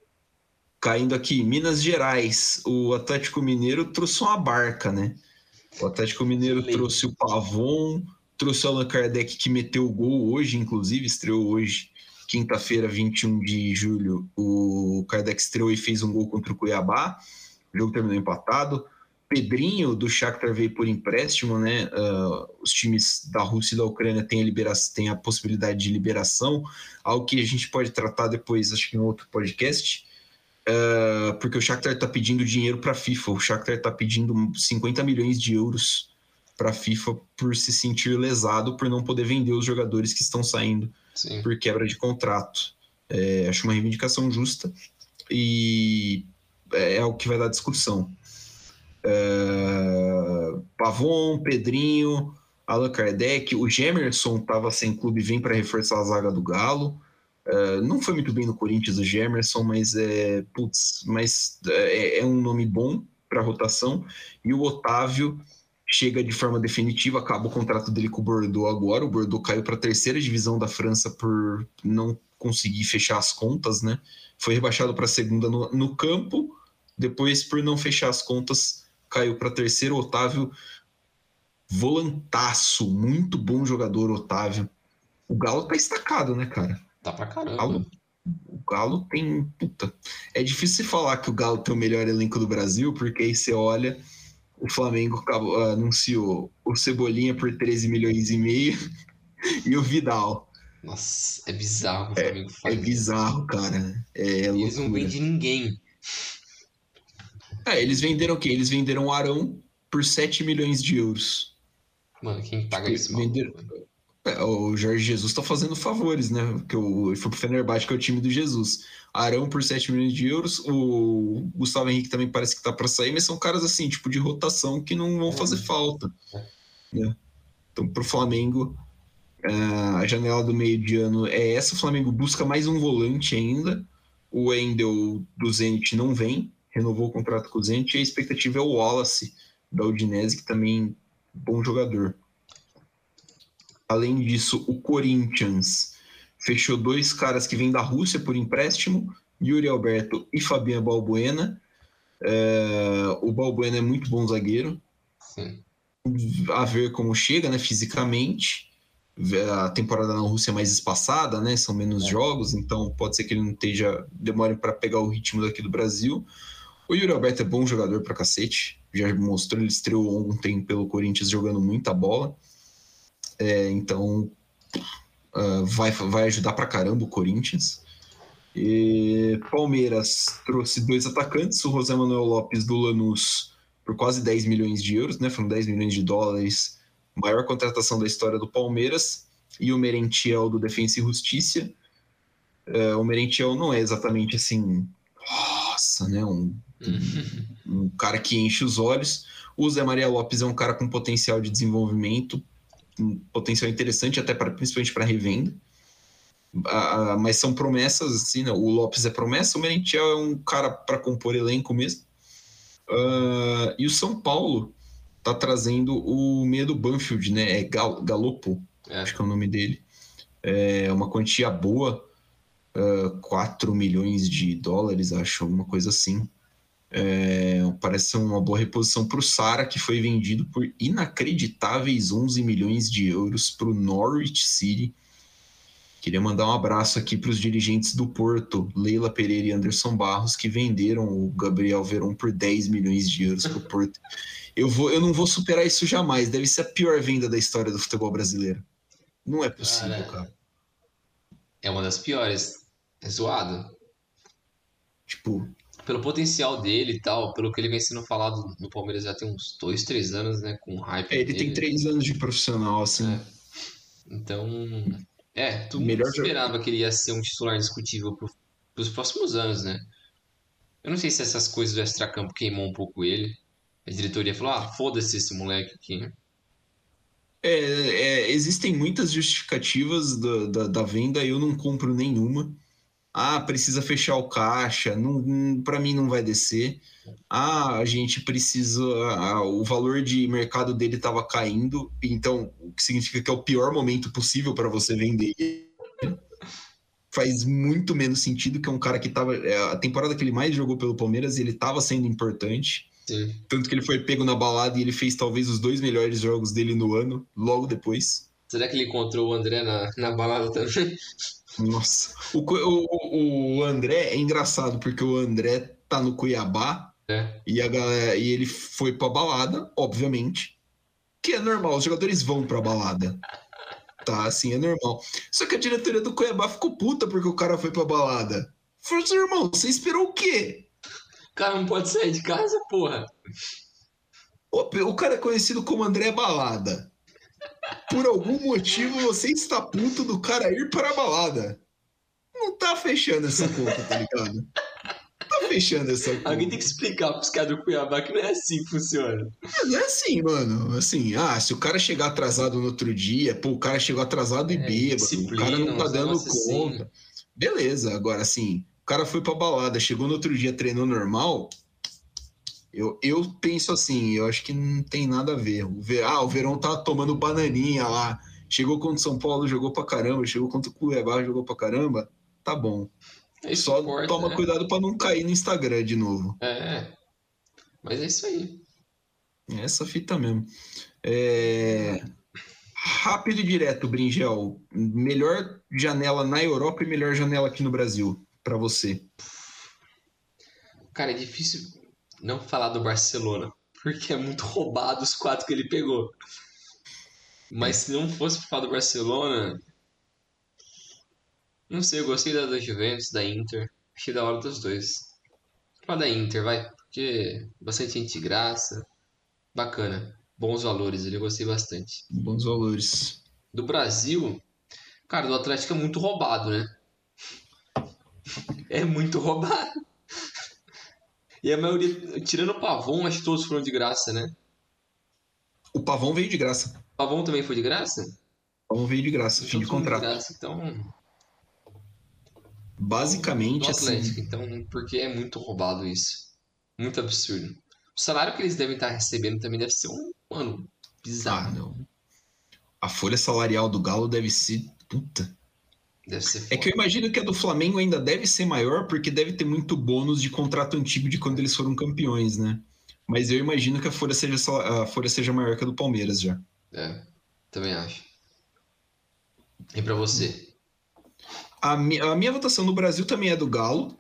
[SPEAKER 2] Caindo aqui, Minas Gerais. O Atlético Mineiro trouxe uma barca, né? O Atlético Mineiro trouxe o Pavon, trouxe o Allan Kardec, que meteu o gol hoje, inclusive, estreou hoje quinta-feira, 21 de julho, o Kardec estreou e fez um gol contra o Cuiabá. O jogo terminou empatado. Pedrinho do Shakhtar veio por empréstimo, né? Uh, os times da Rússia e da Ucrânia têm a, libera têm a possibilidade de liberação, algo que a gente pode tratar depois, acho que em outro podcast. Uh, porque o Shakhtar está pedindo dinheiro para a FIFA. O Shakhtar está pedindo 50 milhões de euros para a FIFA por se sentir lesado por não poder vender os jogadores que estão saindo
[SPEAKER 3] Sim.
[SPEAKER 2] por quebra de contrato. É, acho uma reivindicação justa e é, é o que vai dar discussão. É, Pavon, Pedrinho, Allan Kardec, o Gemerson estava sem clube, vem para reforçar a zaga do Galo. É, não foi muito bem no Corinthians o Gemerson, mas é, putz, mas é, é um nome bom para rotação. E o Otávio chega de forma definitiva, acaba o contrato dele com o Bordeaux agora. O Bordeaux caiu para a terceira divisão da França por não conseguir fechar as contas, né? Foi rebaixado para a segunda no, no, campo, depois, por não fechar as contas, caiu para a terceira. Otávio, volantaço, muito bom jogador, Otávio. O Galo tá estacado, né, cara?
[SPEAKER 3] Tá pra caramba.
[SPEAKER 2] O Galo, o Galo tem. Puta. É difícil falar que o Galo tem o melhor elenco do Brasil, porque aí você olha o Flamengo anunciou o Cebolinha por 13 milhões e meio e o Vidal.
[SPEAKER 3] Nossa, é bizarro o Flamengo
[SPEAKER 2] é, faz. É bizarro, cara. É
[SPEAKER 3] eles não vendem ninguém.
[SPEAKER 2] É, eles venderam o quê? Eles venderam o Arão por 7 milhões de euros.
[SPEAKER 3] Mano, quem paga tipo, isso?
[SPEAKER 2] Venderam... É, o Jorge Jesus tá fazendo favores, né? Porque o, foi pro Fenerbahçe, que é o time do Jesus. Arão por 7 milhões de euros. O Gustavo Henrique também parece que tá para sair, mas são caras assim, tipo, de rotação que não vão fazer falta. Né? Então, pro Flamengo, é, a janela do meio de ano é essa. O Flamengo busca mais um volante ainda. O Wendel do Zenit não vem, renovou o contrato com o Zenit. E a expectativa é o Wallace da Udinese, que também é bom jogador. Além disso, o Corinthians fechou dois caras que vêm da Rússia por empréstimo, Yuri Alberto e Fabian Balbuena. É, o Balbuena é muito bom zagueiro.
[SPEAKER 3] Sim.
[SPEAKER 2] A ver como chega, né, fisicamente. A temporada na Rússia é mais espaçada, né? São menos é. jogos, então pode ser que ele não esteja demore para pegar o ritmo daqui do Brasil. O Yuri Alberto é bom jogador para cacete. Já mostrou, ele estreou ontem pelo Corinthians jogando muita bola. É, então uh, vai, vai ajudar pra caramba o Corinthians. E Palmeiras trouxe dois atacantes, o José Manuel Lopes do Lanús por quase 10 milhões de euros, né? Foram 10 milhões de dólares, maior contratação da história do Palmeiras, e o Merentiel do Defensa e Justiça. Uh, o Merentiel não é exatamente assim, nossa, né? Um, um, um cara que enche os olhos. O Zé Maria Lopes é um cara com potencial de desenvolvimento, um potencial interessante até para principalmente para revenda. Ah, mas são promessas, assim, né? O Lopes é promessa, o Merentiel é um cara para compor elenco mesmo. Uh, e o São Paulo tá trazendo o meia do Banfield, né? É Gal Galopo, é. acho que é o nome dele. É uma quantia boa, uh, 4 milhões de dólares, acho, alguma coisa assim. É, parece ser uma boa reposição para o Sara, que foi vendido por inacreditáveis 11 milhões de euros para o Norwich City. Queria mandar um abraço aqui para os dirigentes do Porto, Leila Pereira e Anderson Barros, que venderam o Gabriel Veron por 10 milhões de euros para o Porto. Eu, vou, eu não vou superar isso jamais. Deve ser a pior venda da história do futebol brasileiro. Não é possível, cara. cara.
[SPEAKER 3] É uma das piores. É zoado.
[SPEAKER 2] Tipo.
[SPEAKER 3] Pelo potencial dele e tal, pelo que ele vem sendo falado no Palmeiras já tem uns dois, três anos, né? Com hype.
[SPEAKER 2] É, ele dele. tem três anos de profissional, assim.
[SPEAKER 3] É. Então. É, tu Melhor esperava que ele ia ser um titular discutível pro, pros próximos anos, né? Eu não sei se essas coisas do extracampo queimou um pouco ele. A diretoria falou: ah, foda-se esse moleque aqui.
[SPEAKER 2] É, é, existem muitas justificativas da, da, da, venda, eu não compro nenhuma. Ah, precisa fechar o caixa, não, para mim não vai descer. Ah, a gente precisa. Ah, o valor de mercado dele estava caindo, então o que significa que é o pior momento possível para você vender. Faz muito menos sentido que um cara que estava. É, a temporada que ele mais jogou pelo Palmeiras, ele estava sendo importante
[SPEAKER 3] Sim.
[SPEAKER 2] Tanto que ele foi pego na balada e ele fez talvez os dois melhores jogos dele no ano, logo depois.
[SPEAKER 3] Será que ele encontrou o André na, na balada também?
[SPEAKER 2] Nossa. O, o, o André é engraçado, porque o André tá no Cuiabá
[SPEAKER 3] é.
[SPEAKER 2] e, a galera, e ele foi pra balada, obviamente. Que é normal, os jogadores vão pra balada. Tá, assim, é normal. Só que a diretoria do Cuiabá ficou puta porque o cara foi pra balada. Falou assim, irmão, você esperou o quê?
[SPEAKER 3] O cara não pode sair de casa, porra.
[SPEAKER 2] O cara é conhecido como André Balada. Por algum motivo você está puto do cara ir para a balada. Não tá fechando essa conta, tá ligado? Tá fechando essa conta.
[SPEAKER 3] Alguém tem que explicar pros caras do Cuiabá que não é assim que funciona.
[SPEAKER 2] É, não é assim, mano. Assim, ah, se o cara chegar atrasado no outro dia, pô, o cara chegou atrasado e é, bêbado, o cara não tá dando conta. Assim. Beleza, agora assim, o cara foi pra balada, chegou no outro dia, treinou normal. Eu, eu penso assim, eu acho que não tem nada a ver. O Ver, ah, o Verão tá tomando bananinha lá. Chegou contra o São Paulo, jogou pra caramba. Chegou contra o Cuiabá, jogou pra caramba. Tá bom.
[SPEAKER 3] É
[SPEAKER 2] Só
[SPEAKER 3] importa,
[SPEAKER 2] toma
[SPEAKER 3] né?
[SPEAKER 2] cuidado para não cair no Instagram de novo.
[SPEAKER 3] É. Mas é isso aí.
[SPEAKER 2] Essa fita mesmo. É... Rápido e direto, Bringel. Melhor janela na Europa e melhor janela aqui no Brasil para você?
[SPEAKER 3] Cara, é difícil não falar do Barcelona, porque é muito roubado os quatro que ele pegou. Mas se não fosse por falar do Barcelona, não sei, eu gostei da, da Juventus, da Inter, achei da hora dos dois. Falar da Inter, vai, porque bastante gente de graça, bacana, bons valores, ele gostei bastante.
[SPEAKER 2] Bons valores.
[SPEAKER 3] Do Brasil, cara, do Atlético é muito roubado, né? é muito roubado. E a maioria, tirando o Pavon, acho que todos foram de graça, né?
[SPEAKER 2] O Pavon veio de graça.
[SPEAKER 3] O Pavon também foi de graça?
[SPEAKER 2] O Pavon veio de graça, então, fim de contrato. De graça,
[SPEAKER 3] então.
[SPEAKER 2] Basicamente.
[SPEAKER 3] Do Atlético, assim... então, porque é muito roubado isso. Muito absurdo. O salário que eles devem estar recebendo também deve ser um, mano, bizarro. Ah, não.
[SPEAKER 2] A folha salarial do Galo deve ser. Puta. É que eu imagino que a do Flamengo ainda deve ser maior, porque deve ter muito bônus de contrato antigo de quando eles foram campeões, né? Mas eu imagino que a folha seja, a folha seja maior que a do Palmeiras já.
[SPEAKER 3] É, também acho. E para você?
[SPEAKER 2] A, mi a minha votação no Brasil também é do Galo.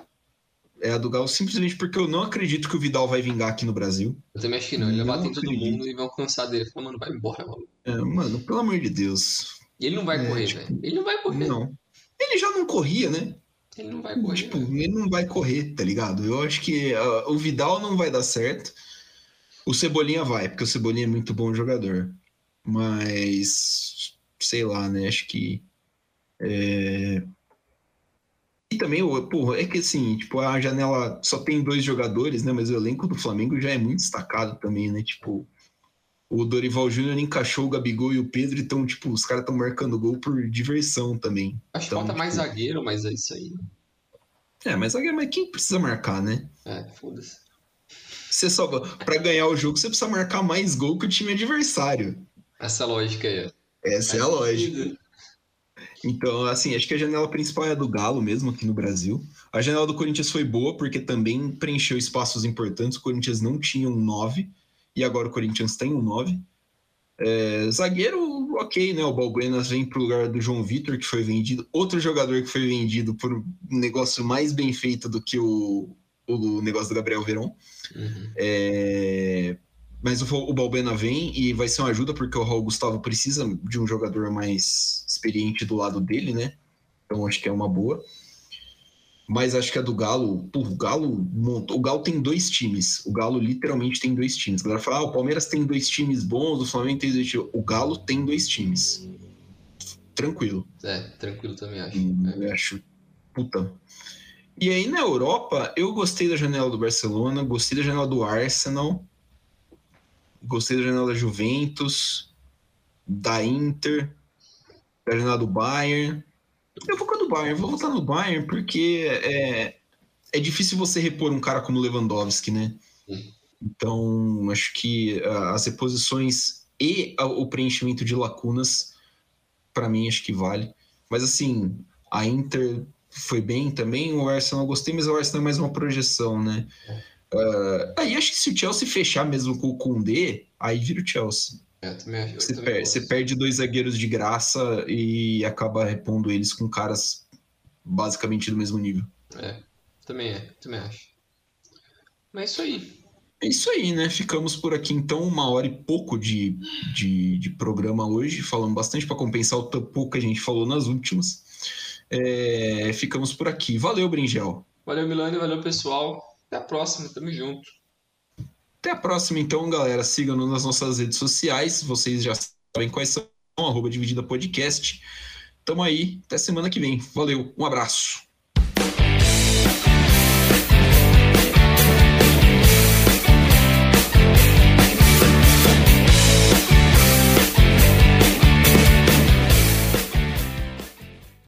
[SPEAKER 2] É a do Galo simplesmente porque eu não acredito que o Vidal vai vingar aqui no Brasil.
[SPEAKER 3] Eu também acho que não. Ele vai bater em todo mundo e vai alcançar dele. Fala, mano, vai embora, mano.
[SPEAKER 2] É, mano, pelo amor de Deus.
[SPEAKER 3] Ele não vai é, correr,
[SPEAKER 2] tipo,
[SPEAKER 3] velho. Ele não vai correr.
[SPEAKER 2] Não. Ele já não corria, né?
[SPEAKER 3] Ele não vai correr.
[SPEAKER 2] Tipo, ele não vai correr, tá ligado? Eu acho que uh, o Vidal não vai dar certo. O Cebolinha vai, porque o Cebolinha é muito bom jogador. Mas, sei lá, né? Acho que. É... E também, porra, é que assim, tipo, a janela só tem dois jogadores, né? Mas o elenco do Flamengo já é muito destacado também, né? Tipo, o Dorival Júnior encaixou o Gabigol e o Pedro, então, tipo, os caras estão marcando gol por diversão também.
[SPEAKER 3] Acho
[SPEAKER 2] então,
[SPEAKER 3] que falta tipo... mais zagueiro, mas é isso aí.
[SPEAKER 2] É, mas zagueiro, mas quem precisa marcar, né?
[SPEAKER 3] É, foda-se.
[SPEAKER 2] Você só, pra ganhar o jogo, você precisa marcar mais gol que o time adversário.
[SPEAKER 3] Essa lógica aí.
[SPEAKER 2] Essa é a lógica. Então, assim, acho que a janela principal é a do Galo mesmo aqui no Brasil. A janela do Corinthians foi boa porque também preencheu espaços importantes. O Corinthians não tinha um 9 e agora o Corinthians tem um 9. É, zagueiro, ok, né? O Balbuenas vem para o lugar do João Vitor, que foi vendido. Outro jogador que foi vendido por um negócio mais bem feito do que o, o negócio do Gabriel Verão. Uhum. É, mas o, o Balbuena vem e vai ser uma ajuda, porque o Raul Gustavo precisa de um jogador mais experiente do lado dele, né? Então acho que é uma boa. Mas acho que a do Galo, pô, o Galo montou. O Galo tem dois times. O Galo literalmente tem dois times. A galera fala: ah, o Palmeiras tem dois times bons, o Flamengo tem dois times. O Galo tem dois times. Tranquilo.
[SPEAKER 3] É, tranquilo também acho.
[SPEAKER 2] Hum, é. Eu acho. Puta. E aí na Europa, eu gostei da janela do Barcelona, gostei da janela do Arsenal, gostei da janela da Juventus, da Inter, da janela do Bayern. Eu vou com a do Bayern, vou votar no Bayern porque é, é difícil você repor um cara como Lewandowski, né? Então, acho que uh, as reposições e o preenchimento de lacunas, para mim, acho que vale. Mas, assim, a Inter foi bem também, o Arsenal eu gostei, mas o Arsenal é mais uma projeção, né? Uh, aí acho que se o Chelsea fechar mesmo com o Koundé, aí vira o Chelsea.
[SPEAKER 3] É, também,
[SPEAKER 2] você, per você, perde dois zagueiros de graça e acaba repondo eles com caras basicamente do mesmo nível.
[SPEAKER 3] É, também é, também acho. Mas é isso aí.
[SPEAKER 2] É isso aí, né? Ficamos por aqui então, uma hora e pouco de, de, de programa hoje. Falamos bastante para compensar o pouco que a gente falou nas últimas. É, ficamos por aqui. Valeu, Bringel.
[SPEAKER 3] Valeu, Milani. Valeu, pessoal. Até a próxima. Tamo junto.
[SPEAKER 2] Até a próxima, então, galera. Sigam-nos nas nossas redes sociais. Vocês já sabem quais são. Arroba Dividida Podcast. Tamo aí. Até semana que vem. Valeu. Um abraço.